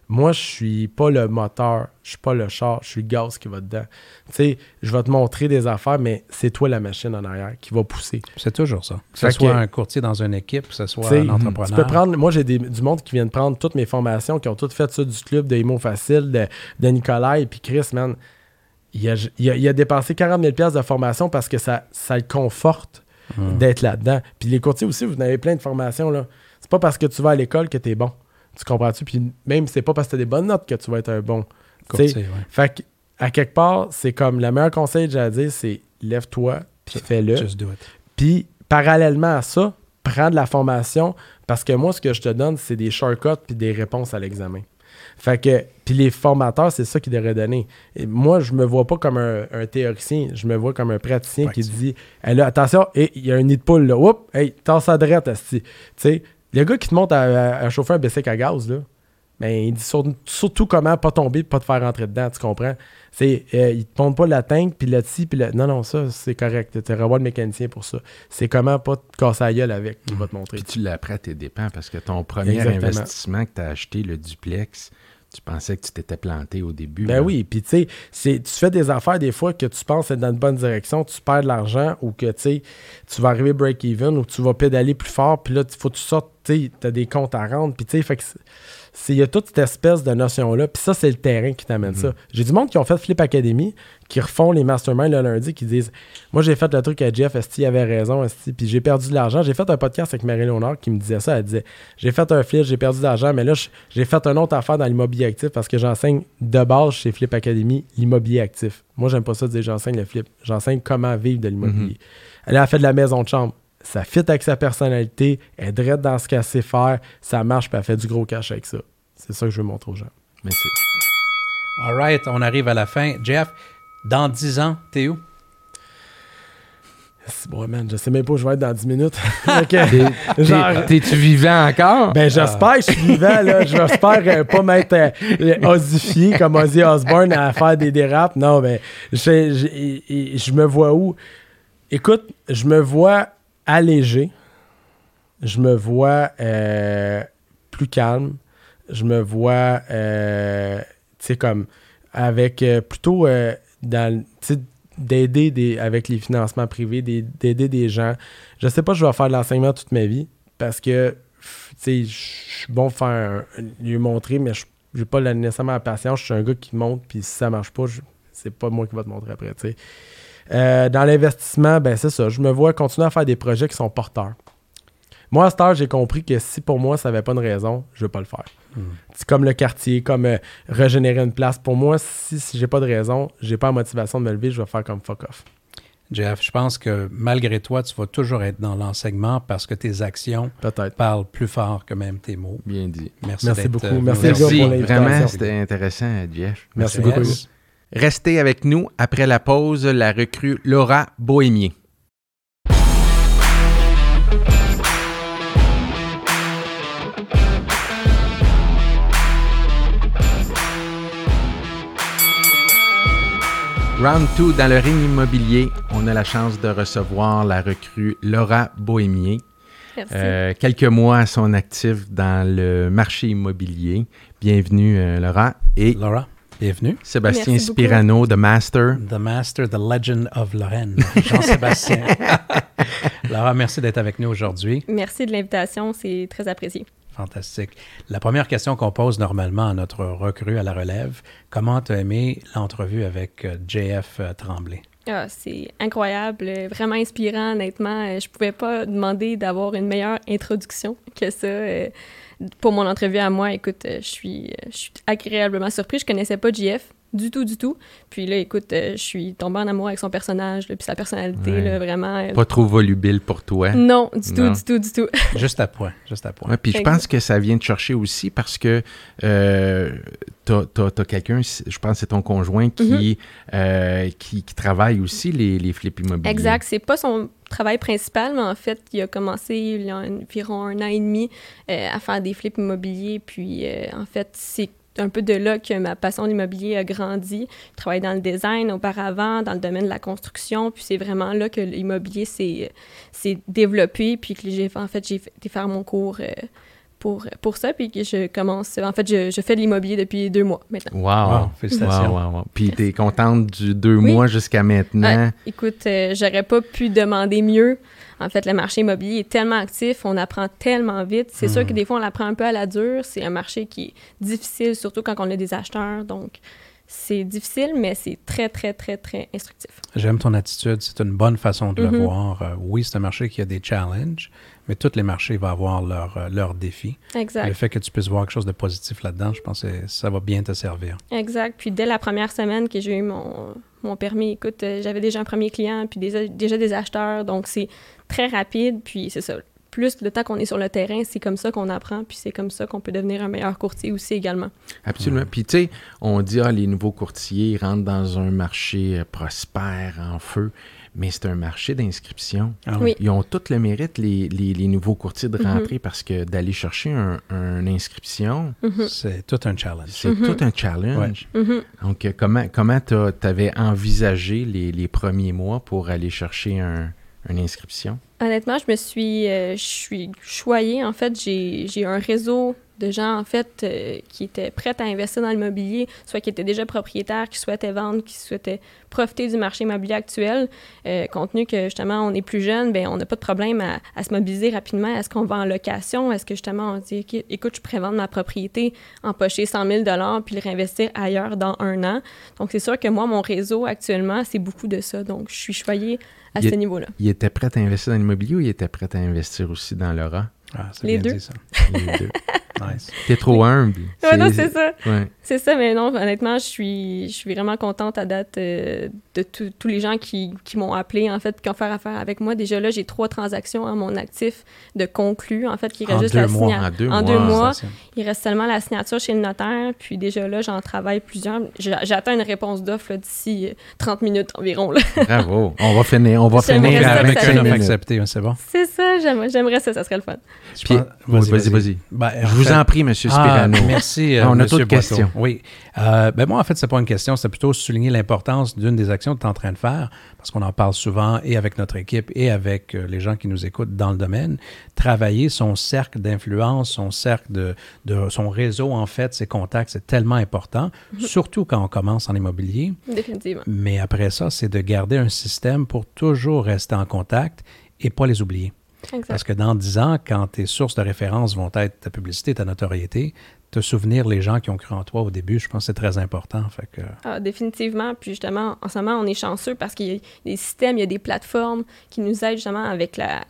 Moi, je suis pas le moteur, je suis pas le char, je suis le gaz qui va dedans. Tu sais, je vais te montrer des affaires, mais c'est toi la machine en arrière qui va pousser. C'est toujours ça. Que ce soit un courtier dans une équipe, que ce soit un entrepreneur. Tu peux prendre, moi, j'ai du monde qui vient de prendre toutes mes formations, qui ont toutes fait ça du club de Imo Facile, de, de Nicolas et puis Chris, man. Il a, il, a, dépensé 40 000 de formation parce que ça, ça le conforte hum. d'être là-dedans. Puis les courtiers aussi, vous avez plein de formations. là. C'est pas parce que tu vas à l'école que tu es bon. Tu comprends-tu? Puis même, c'est pas parce que tu as des bonnes notes que tu vas être un bon. Courtier, Fait à quelque part, c'est comme le meilleur conseil que j'ai à dire, c'est lève-toi, puis fais-le. Puis parallèlement à ça, prends de la formation parce que moi, ce que je te donne, c'est des shortcuts puis des réponses à l'examen. Fait que, puis les formateurs, c'est ça qu'ils devraient donner. Et moi, je me vois pas comme un, théoricien, je me vois comme un praticien qui dit attention, il y a un nid de poule là, oups, hey, t'en ça tu sais, le gars qui te monte à, chauffer un bicycle à gaz, là, ben, il dit surtout comment pas tomber pas te faire rentrer dedans, tu comprends? C'est, euh, il te montre pas la tank, puis le dessus puis le... Non, non, ça, c'est correct. Tu revoir le mécanicien pour ça. C'est comment pas te casser la gueule avec qu'il va te montrer. Puis tu l'apprends à tes dépens, parce que ton premier investissement que tu as acheté, le duplex, tu pensais que tu t'étais planté au début. Ben oui, puis tu sais, tu fais des affaires des fois que tu penses être dans une bonne direction, tu perds de l'argent ou que tu vas arriver break-even ou tu vas pédaler plus fort, puis là, il faut que tu sortes, tu as des comptes à rendre, puis tu sais, fait que il y a toute cette espèce de notion-là. Puis ça, c'est le terrain qui t'amène ça. Mhm. J'ai du monde qui ont fait Flip Academy, qui refont les masterminds le lundi, qui disent Moi, j'ai fait le truc à Jeff, Esti avait raison, Esti, puis j'ai perdu de l'argent. J'ai fait un podcast avec Marie-Léonard qui me disait ça. Elle disait J'ai fait un flip, j'ai perdu de l'argent, mais là, j'ai fait une autre affaire dans l'immobilier actif parce que j'enseigne de base chez Flip Academy l'immobilier actif. Moi, j'aime pas ça de dire j'enseigne le flip. J'enseigne comment vivre de l'immobilier. Mhm. Elle a fait de la maison de chambre ça fit avec sa personnalité, elle est drette dans ce qu'elle sait faire, ça marche, puis elle fait du gros cash avec ça. C'est ça que je veux montrer aux gens. Merci. All right, on arrive à la fin. Jeff, dans 10 ans, t'es où? Bon, man, je sais même pas où je vais être dans 10 minutes. T'es-tu vivant encore? Ben, j'espère que je suis vivant, là. J'espère euh, pas m'être euh, osifié comme Ozzy Osbourne à faire des dérapes. Non, mais je, je, me vois où? Écoute, je me vois allégé. Je me vois euh, plus calme je me vois, euh, tu sais, comme avec euh, plutôt dans, d'aider avec les financements privés, d'aider des gens. Je sais pas je vais faire de l'enseignement toute ma vie parce que, tu sais, je suis bon pour faire lui montrer, mais je n'ai pas nécessairement la patience. Je suis un gars qui monte, puis si ça marche pas, c'est pas moi qui va te montrer après, tu sais. Dans l'investissement, ben c'est ça. Je me vois continuer à faire des projets qui sont porteurs. Moi, à cette heure, j'ai compris que si pour moi, ça n'avait pas de raison, je ne veux pas le faire. Hmm. C'est comme le quartier, comme euh, régénérer une place. Pour moi, si, si j'ai pas de raison, j'ai pas la motivation de me lever, je vais faire comme fuck off. Jeff, je pense que malgré toi, tu vas toujours être dans l'enseignement parce que tes actions parlent plus fort que même tes mots. Bien dit. Merci, Merci beaucoup. Euh, merci, Merci. pour Vraiment, c'était intéressant, Jeff. Merci, beaucoup. Restez avec nous après la pause, la recrue Laura Bohémier. Round 2 dans le ring immobilier, on a la chance de recevoir la recrue Laura Bohémier. Euh, quelques mois à son actif dans le marché immobilier. Bienvenue, euh, Laura. Et Laura, bienvenue. Sébastien Spirano, The Master. The Master, The Legend of Lorraine. Jean-Sébastien. Laura, merci d'être avec nous aujourd'hui. Merci de l'invitation, c'est très apprécié. Fantastique. La première question qu'on pose normalement à notre recrue à la relève, comment tu as aimé l'entrevue avec euh, JF euh, Tremblay? Ah, c'est incroyable, vraiment inspirant, honnêtement. Euh, je pouvais pas demander d'avoir une meilleure introduction que ça. Pour mon entrevue à moi, écoute, je suis, je suis agréablement surpris. Je connaissais pas JF, du tout, du tout. Puis là, écoute, euh, je suis tombée en amour avec son personnage, puis sa personnalité, là, vraiment. Euh, pas trop volubile pour toi. Non, du tout, du tout, du tout. juste à point, juste à point. puis je pense que ça vient te chercher aussi parce que euh, t'as as, quelqu'un, je pense que c'est ton conjoint qui, mm-hmm. qui, travaille aussi les, les flips immobiliers. Exact, c'est pas son travail principal, mais en fait, il a commencé il y a environ un an et demi à faire des flips immobiliers, puis en fait, c'est un peu de là que ma passion de l'immobilier a grandi. Je travaillais dans le design auparavant, dans le domaine de la construction, puis c'est vraiment là que l'immobilier s'est développé, puis que j'ai en fait j'ai faire mon cours euh, pour, pour ça. Puis que je commence. En fait, je, je fais de l'immobilier depuis deux mois maintenant. Wow! Félicitations. Puis tu es contente du deux mois jusqu'à maintenant? écoute, euh, j'aurais pas pu demander mieux. En fait, le marché immobilier est tellement actif, on apprend tellement vite. C'est sûr hmm. que des fois, on l'apprend un peu à la dure. C'est un marché qui est difficile, surtout quand on a des acheteurs. Donc, c'est difficile, mais c'est très, très, très, très instructif. J'aime ton attitude. C'est une bonne façon de le mhm. voir. Euh, oui, c'est un marché qui a des challenges, mais tous les marchés vont avoir leurs leur euh, défis. Exact. le fait que tu puisses voir quelque chose de positif là-dedans, je pense que ça va bien te servir. Exact. Puis dès la première semaine que j'ai eu mon, mon permis, écoute, euh, j'avais déjà un premier client, puis déjà, déjà des acheteurs. Donc, c'est très rapide. Puis c'est ça plus le temps qu'on est sur le terrain, c'est comme ça qu'on apprend, puis c'est comme ça qu'on peut devenir un meilleur courtier aussi également. Absolument. Puis tu sais, on dit, ah, les nouveaux courtiers rentrent dans un marché euh, prospère, en feu, mais c'est un marché d'inscription. Ah oui. Ils ont tout le mérite, les, les, nouveaux courtiers, de mhm. rentrer parce que d'aller chercher une inscription, mhm. c'est tout un challenge. C'est mhm. tout un challenge. Donc, euh, comment comment tu avais envisagé les, les premiers mois pour aller chercher un, une inscription? Honnêtement, je me suis, euh, je suis choyée. En fait, j'ai un réseau de gens, en fait, euh, qui étaient prêts à investir dans l'immobilier, soit qui étaient déjà propriétaires, qui souhaitaient vendre, qui souhaitaient profiter du marché immobilier actuel. Euh, compte tenu que, justement, on est plus jeune, bien, on n'a pas de problème à, se mobiliser rapidement. Est-ce qu'on va en location? Est-ce que, justement, on dit, écoute, je pourrais vendre ma propriété, empocher 100 000 puis le réinvestir ailleurs dans un an? Donc, c'est sûr que moi, mon réseau, actuellement, c'est beaucoup de ça. Donc, je suis choyée à ce niveau-là. Il était prêt à investir dans l'immobilier ou il était prêt à investir aussi dans l'aura? Ah, Les, deux. Les deux. Nice. T'es trop humble. Ouais, non, c'est ça. C'est ça, mais non, honnêtement, je suis, je suis vraiment contente à date euh, de tous les gens qui, qui m'ont appelé, en fait, qui ont fait affaire avec moi. Déjà là, j'ai trois transactions à mon actif de conclu, en fait, qui reste juste la signature. En deux, mois. Il reste seulement la signature chez le notaire, puis déjà là, j'en travaille plusieurs. J'attends une réponse d'offre d'ici 30 euh, minutes environ. Bravo. On va finir, on va finir avec une offre acceptée, c'est bon. C'est ça, j'aimerais ça, ça serait le fun. Vas-y, vas-y. Ben, je vous en prie, M. Spirano. Ah, merci, ah, On a d'autres questions. Oui. Euh, ben moi, en fait, c'est pas une question, c'est plutôt souligner l'importance d'une des actions que tu es en train de faire, parce qu'on en parle souvent et avec notre équipe et avec euh, les gens qui nous écoutent dans le domaine. Travailler son cercle d'influence, son cercle de, de, son réseau, en fait, ses contacts, c'est tellement important, mhm. surtout quand on commence en immobilier. Définitivement. Mais après ça, c'est de garder un système pour toujours rester en contact et pas les oublier. Parce que dans 10 ans, quand tes sources de référence vont être ta publicité, ta notoriété, te souvenir les gens qui ont cru en toi au début, je pense que c'est très important. Fait que... ah, définitivement. Puis justement, en ce moment, on est chanceux parce qu'il y a des systèmes, il y a des plateformes qui nous aident justement avec la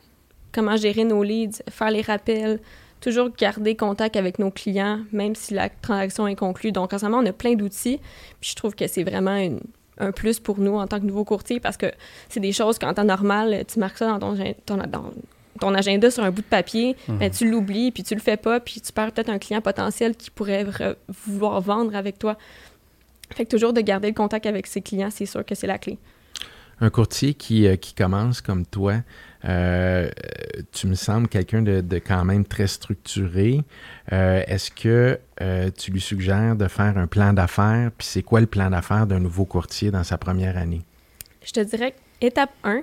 comment gérer nos leads, faire les rappels, toujours garder contact avec nos clients, même si la transaction est conclue. Donc, en ce moment, on a plein d'outils. Puis je trouve que c'est vraiment un plus pour nous en tant que nouveau courtier parce que c'est des choses qu'en temps normal, tu marques ça dans ton, ton dans, ton agenda sur un bout de papier, mhm. ben, tu l'oublies, puis tu le fais pas, puis tu perds peut-être un client potentiel qui pourrait vouloir vendre avec toi. Fait que toujours de garder le contact avec ses clients, c'est sûr que c'est la clé. Un courtier qui, euh, qui commence comme toi, euh, tu me sembles quelqu'un de, quand même très structuré. Euh, est-ce que tu lui suggères de faire un plan d'affaires? Puis c'est quoi le plan d'affaires d'un nouveau courtier dans sa première année? Je te dirais étape 1,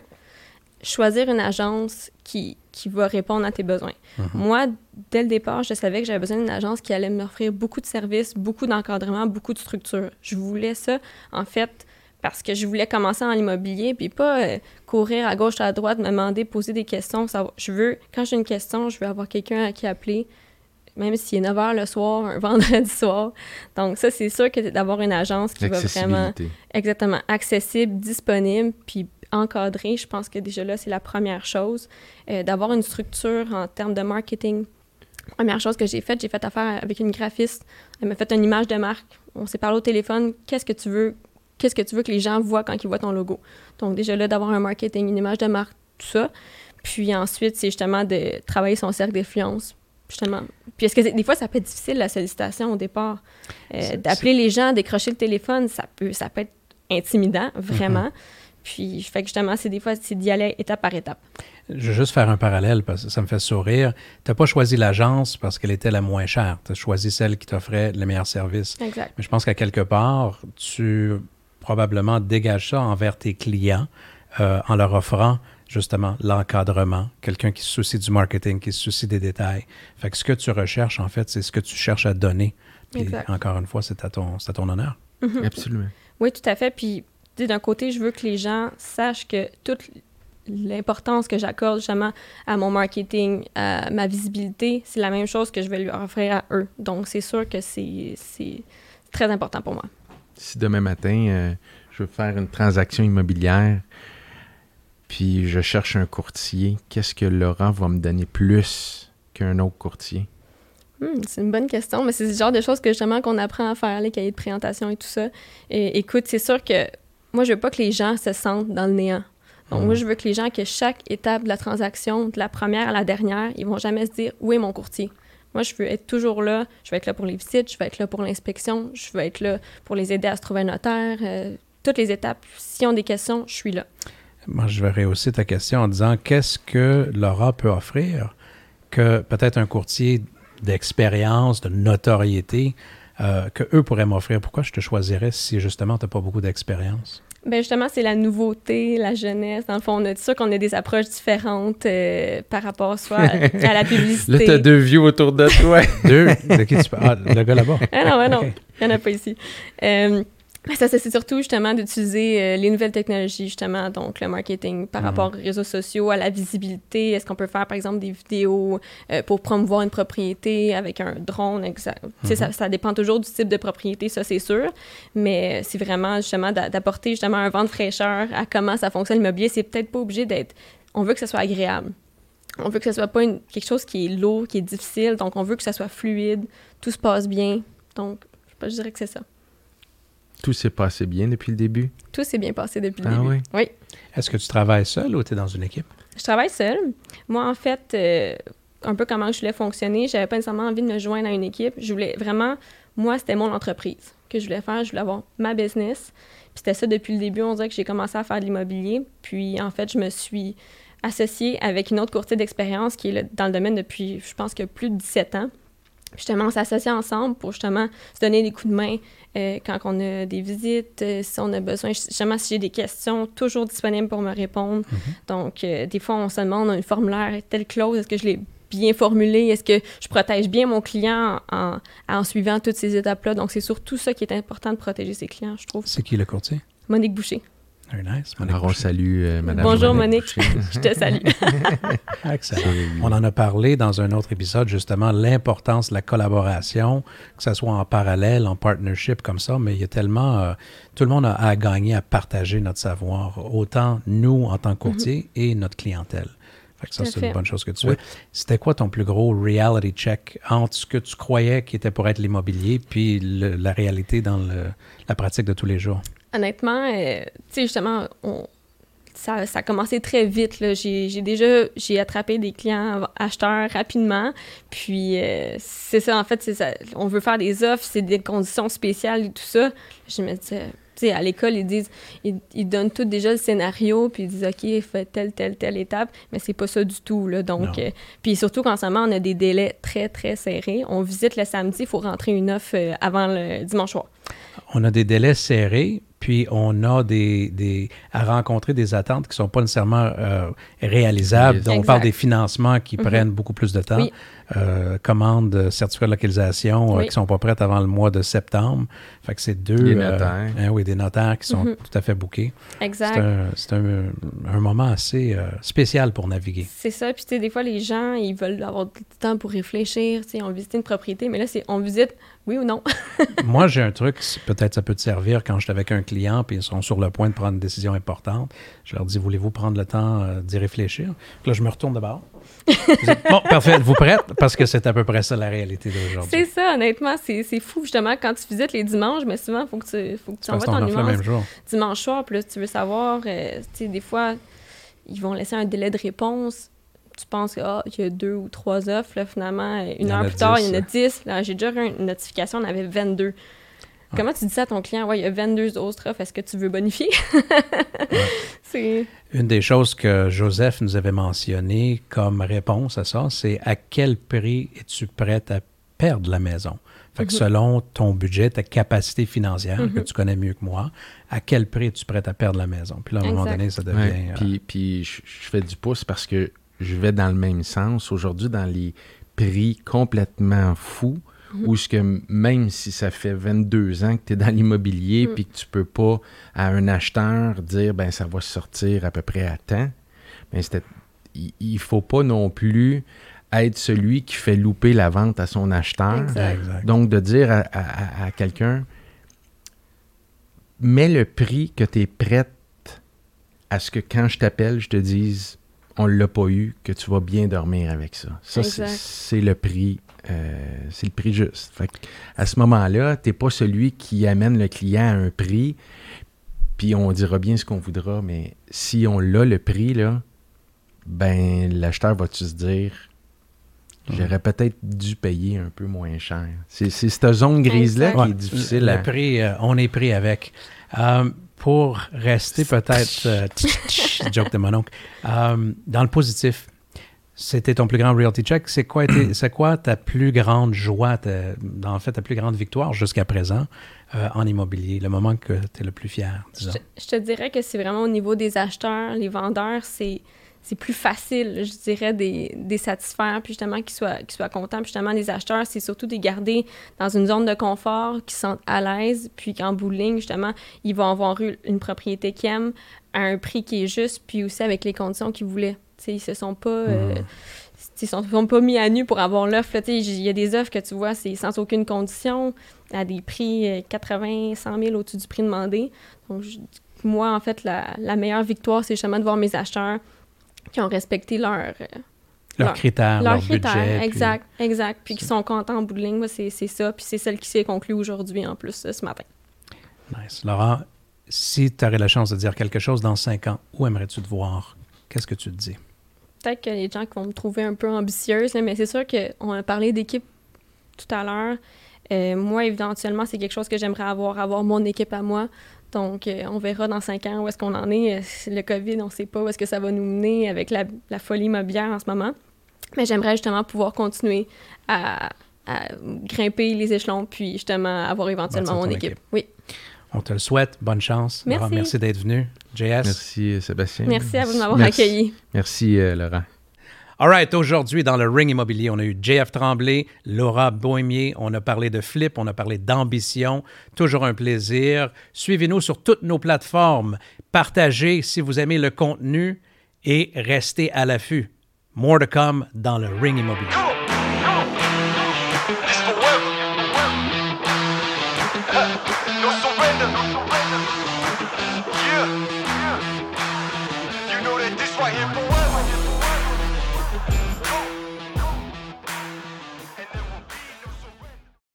choisir une agence qui, qui va répondre à tes besoins. Mhm. Moi, dès le départ, je savais que j'avais besoin d'une agence qui allait m'offrir beaucoup de services, beaucoup d'encadrement, beaucoup de structure. Je voulais ça, en fait, parce que je voulais commencer en immobilier, puis pas euh, courir à gauche, à droite, me demander, poser des questions. je veux, quand j'ai une question, je veux avoir quelqu'un à qui appeler, même s'il est 9 h le soir, un vendredi soir. Donc, ça, c'est sûr que d'avoir une agence qui va vraiment. Exactement. Accessible, disponible, puis encadré, je pense que déjà là, c'est la première chose. Euh, d'avoir une structure en termes de marketing. Première chose que j'ai faite, j'ai fait affaire avec une graphiste. Elle m'a fait une image de marque. On s'est parlé au téléphone. Qu'est-ce que tu veux? Qu'est-ce que tu veux que les gens voient quand ils voient ton logo? Donc, déjà là, d'avoir un marketing, une image de marque, tout ça. Puis ensuite, c'est justement de travailler son cercle d'influence. Justement. Puis est-ce que des fois, ça peut être difficile, la sollicitation au départ? Euh, d'appeler les gens, décrocher le téléphone, ça peut, ça peut être intimidant, vraiment. Mm-hmm. Puis, fait que justement, c'est des fois, c'est d'y aller étape par étape. Je vais juste faire un parallèle parce que ça me fait sourire. Tu n'as pas choisi l'agence parce qu'elle était la moins chère. Tu as choisi celle qui t'offrait le meilleur service. Exact. Mais je pense qu'à quelque part, tu probablement dégages ça envers tes clients euh, en leur offrant justement l'encadrement, quelqu'un qui se soucie du marketing, qui se soucie des détails. Fait que ce que tu recherches, en fait, c'est ce que tu cherches à donner. Puis encore une fois, c'est à ton, à ton honneur. Absolument. Oui, tout à fait. Puis d'un côté, je veux que les gens sachent que toute l'importance que j'accorde justement à mon marketing, à ma visibilité, c'est la même chose que je vais lui offrir à eux. Donc, c'est sûr que c'est très important pour moi. Si demain matin, euh, je veux faire une transaction immobilière, puis je cherche un courtier, qu'est-ce que Laurent va me donner plus qu'un autre courtier? Hmm, c'est une bonne question, mais c'est le genre de choses que justement qu'on apprend à faire, les cahiers de présentation et tout ça. Et écoute, c'est sûr que moi, je veux pas que les gens se sentent dans le néant. Donc, moi, hmm. je veux que les gens, que chaque étape de la transaction, de la première à la dernière, ils vont jamais se dire où est mon courtier. Moi, je veux être toujours là. Je vais être là pour les visites, je vais être là pour l'inspection, je vais être là pour les aider à se trouver un notaire. Euh, toutes les étapes. S'ils ont des questions, je suis là. Moi, je vais rehausser ta question en disant qu'est-ce que Laura peut offrir que peut-être un courtier d'expérience, de notoriété, euh, que eux pourraient m'offrir. Pourquoi je te choisirais si justement tu n'as pas beaucoup d'expérience? Ben justement, c'est la nouveauté, la jeunesse. Dans le fond, on a dit ça qu'on a des approches différentes euh, par rapport soit à la publicité. Là, t'as deux vieux autour de toi. deux? De qui tu parles? Ah, le gars là-bas. Ah non, non. Il n'y en a pas ici. Euh, ça, c'est surtout justement d'utiliser euh, les nouvelles technologies, justement, donc le marketing par mhm. rapport aux réseaux sociaux, à la visibilité. Est-ce qu'on peut faire, par exemple, des vidéos euh, pour promouvoir une propriété avec un drone? Exact. ça, mhm. ça, dépend toujours du type de propriété, ça, c'est sûr. Mais c'est vraiment, justement, d'apporter justement un vent de fraîcheur à comment ça fonctionne l'immobilier. C'est peut-être pas obligé d'être... On veut que ça soit agréable. On veut que ce soit pas quelque chose qui est lourd, qui est difficile. Donc, on veut que ça soit fluide, tout se passe bien. Donc, je dirais que c'est ça. Tout s'est passé bien depuis le début? Tout s'est bien passé depuis le ah début. Oui. oui. Est-ce que tu travailles seul ou tu es dans une équipe? Je travaille seul. Moi, en fait, euh, un peu comment je voulais fonctionner, j'avais pas nécessairement envie de me joindre à une équipe. Je voulais vraiment, moi, c'était mon entreprise que je voulais faire. Je voulais avoir ma business. Puis c'était ça depuis le début. On dirait que j'ai commencé à faire de l'immobilier. Puis, en fait, je me suis associée avec une autre courtier d'expérience qui est dans le domaine depuis, je pense que plus de 17 ans. Justement, on s'associe ensemble pour justement se donner des coups de main, euh, quand on a des visites, euh, si on a besoin, justement, si j'ai des questions, toujours disponible pour me répondre. Mhm. Donc, euh, des fois, on se demande un formulaire, telle clause, est-ce que je l'ai bien formulé? Est-ce que je protège bien mon client en, en suivant toutes ces étapes-là? Donc, c'est surtout ça qui est important de protéger ses clients, je trouve. C'est qui le courtier? Monique Boucher. Very nice. Alors, on salue euh, Madame Bonjour Monique, je te salue. Excellent. On en a parlé dans un autre épisode, justement, l'importance de la collaboration, que ce soit en parallèle, en partnership comme ça, mais il y a tellement... Euh, tout le monde a à gagner à partager notre savoir, autant nous en tant que courtier mm-hmm. et notre clientèle. Fait que ça, c'est une bonne chose que tu fais. C'était quoi ton plus gros reality check entre ce que tu croyais qui était pour être l'immobilier puis la réalité dans la pratique de tous les jours? Honnêtement, euh, tu sais, justement, ça, ça, a commencé très vite. J'ai déjà j'ai attrapé des clients acheteurs rapidement. Puis euh, c'est ça, en fait, ça, on veut faire des offres, c'est des conditions spéciales et tout ça. Je me disais, tu sais, à l'école, ils disent, ils, donnent tout déjà le scénario, puis ils disent, OK, fait telle, telle, telle étape, mais c'est pas ça du tout, là. Donc, euh, puis surtout qu'en ce moment, on a des délais très, très serrés. On visite le samedi, il faut rentrer une offre avant le dimanche soir. On a des délais serrés, puis on a des, des, à rencontrer des attentes qui ne sont pas nécessairement euh, réalisables. Donc, on parle des financements qui mhm. prennent beaucoup plus de temps. Euh, commandes, certificats de localisation euh, qui ne sont pas prêtes avant le mois de septembre. Fait que c'est deux... Des notaires. Hein, oui, des notaires qui sont mhm. tout à fait bookés. Exact. C'est un, un, moment assez spécial pour naviguer. C'est ça. Puis, tu sais, des fois, les gens, ils veulent avoir du temps pour réfléchir. Tu sais, on visite une propriété, mais là, c'est on visite oui ou non? Moi, j'ai un truc, peut-être ça peut te servir quand je suis avec un client et ils sont sur le point de prendre une décision importante. Je leur dis, voulez-vous prendre le temps euh, d'y réfléchir? là, je me retourne d'abord. Bon, parfait, vous prête? Parce que c'est à peu près ça la réalité d'aujourd'hui. C'est ça, honnêtement, c'est fou justement quand tu visites les dimanches, mais souvent, il faut que tu, faut que tu envoies ton dimanche, dimanche soir. Puis là, tu veux savoir, euh, tu sais, des fois, ils vont laisser un délai de réponse tu penses qu'il ah, y a deux ou trois offres, finalement, une heure plus tard, il y en a dix. J'ai déjà eu une notification, on avait 22. Comment tu dis ça à ton client? Ouais, il y a 22 autres offres, est-ce que tu veux bonifier? Une des choses que Joseph nous avait mentionné comme réponse à ça, c'est à quel prix es-tu prête à perdre la maison? Fait que selon ton budget, ta capacité financière, que tu connais mieux que moi, à quel prix tu es prêt à perdre la maison? Puis là, à un moment donné, ça devient... Euh, puis, puis je, fais du pouce parce que je vais dans le même sens. Aujourd'hui, dans les prix complètement fous, mm où ce que même si ça fait 22 ans que tu es dans l'immobilier, mm. puis que tu peux pas à un acheteur dire ben ça va sortir à peu près à temps, ben il, ne faut pas non plus être celui qui fait louper la vente à son acheteur. Donc, de dire à, quelqu'un, mets le prix que tu es prête à ce que quand je t'appelle, je te dise, on ne l'a pas eu, que tu vas bien dormir avec ça. Ça, c'est le prix. Euh, c'est le prix juste. à ce moment-là, tu n'es pas celui qui amène le client à un prix, puis on dira bien ce qu'on voudra, mais si on l'a le prix, là, ben l'acheteur va-tu se dire J'aurais peut-être dû payer un peu moins cher. C'est cette zone grise-là qui est difficile le, prix, euh, on est pris avec. Euh, pour rester peut-être, euh, joke de mon oncle, dans le positif, c'était ton plus grand realty check. C'est quoi, quoi ta plus grande joie, en fait, ta plus grande victoire jusqu'à présent en immobilier, le moment que tu es le plus fier? Je, je, te dirais que c'est vraiment au niveau des acheteurs, les vendeurs, c'est c'est plus facile, je dirais, des, des satisfaire, puis justement qu'ils soient, qu'ils soient contents. Puis justement, les acheteurs, c'est surtout de garder dans une zone de confort, qui sentent à l'aise, puis qu'en bowling, justement, ils vont avoir eu une propriété qu'ils aiment à un prix qui est juste, puis aussi avec les conditions qu'ils voulaient. Sais, ils se sont pas... Euh, ils sont, sont pas mis à nu pour avoir l'offre. Il y a des offres que tu vois, c'est sans aucune condition, à des prix 80, 100 000 au-dessus du prix demandé. Donc, moi, en fait, la, la meilleure victoire, c'est justement de voir mes acheteurs qui ont respecté leur, euh, leurs critères, leur, budget. Exact, exact. Puis qui sont contents en bout de ligne, c'est ça. Puis c'est celle qui s'est conclue aujourd'hui en plus ce matin. Nice. Laurent, si tu aurais la chance de dire quelque chose dans cinq ans, où aimerais-tu te voir? Qu'est-ce que tu te dis? Peut-être que les gens qui vont me trouver un peu ambitieuse, mais c'est sûr qu'on a parlé d'équipe tout à l'heure. Euh, moi, éventuellement, c'est quelque chose que j'aimerais avoir, avoir mon équipe à moi. Donc, euh, on verra dans cinq ans où est-ce qu'on en est. Euh, le COVID, on ne sait pas où est-ce que ça va nous mener avec la, folie immobilière en ce moment. Mais j'aimerais justement pouvoir continuer à, grimper les échelons, puis justement avoir éventuellement mon équipe. Oui. On te le souhaite. Bonne chance. Merci, merci d'être venu. JS. Merci, Sébastien. Merci à vous de m'avoir accueilli. Merci, Laurent. All right, aujourd'hui, dans le Ring Immobilier, on a eu JF Tremblay, Laura Bohémier, on a parlé de flip, on a parlé d'ambition. Toujours un plaisir. Suivez-nous sur toutes nos plateformes. Partagez si vous aimez le contenu et restez à l'affût. More to come dans le Ring Immobilier.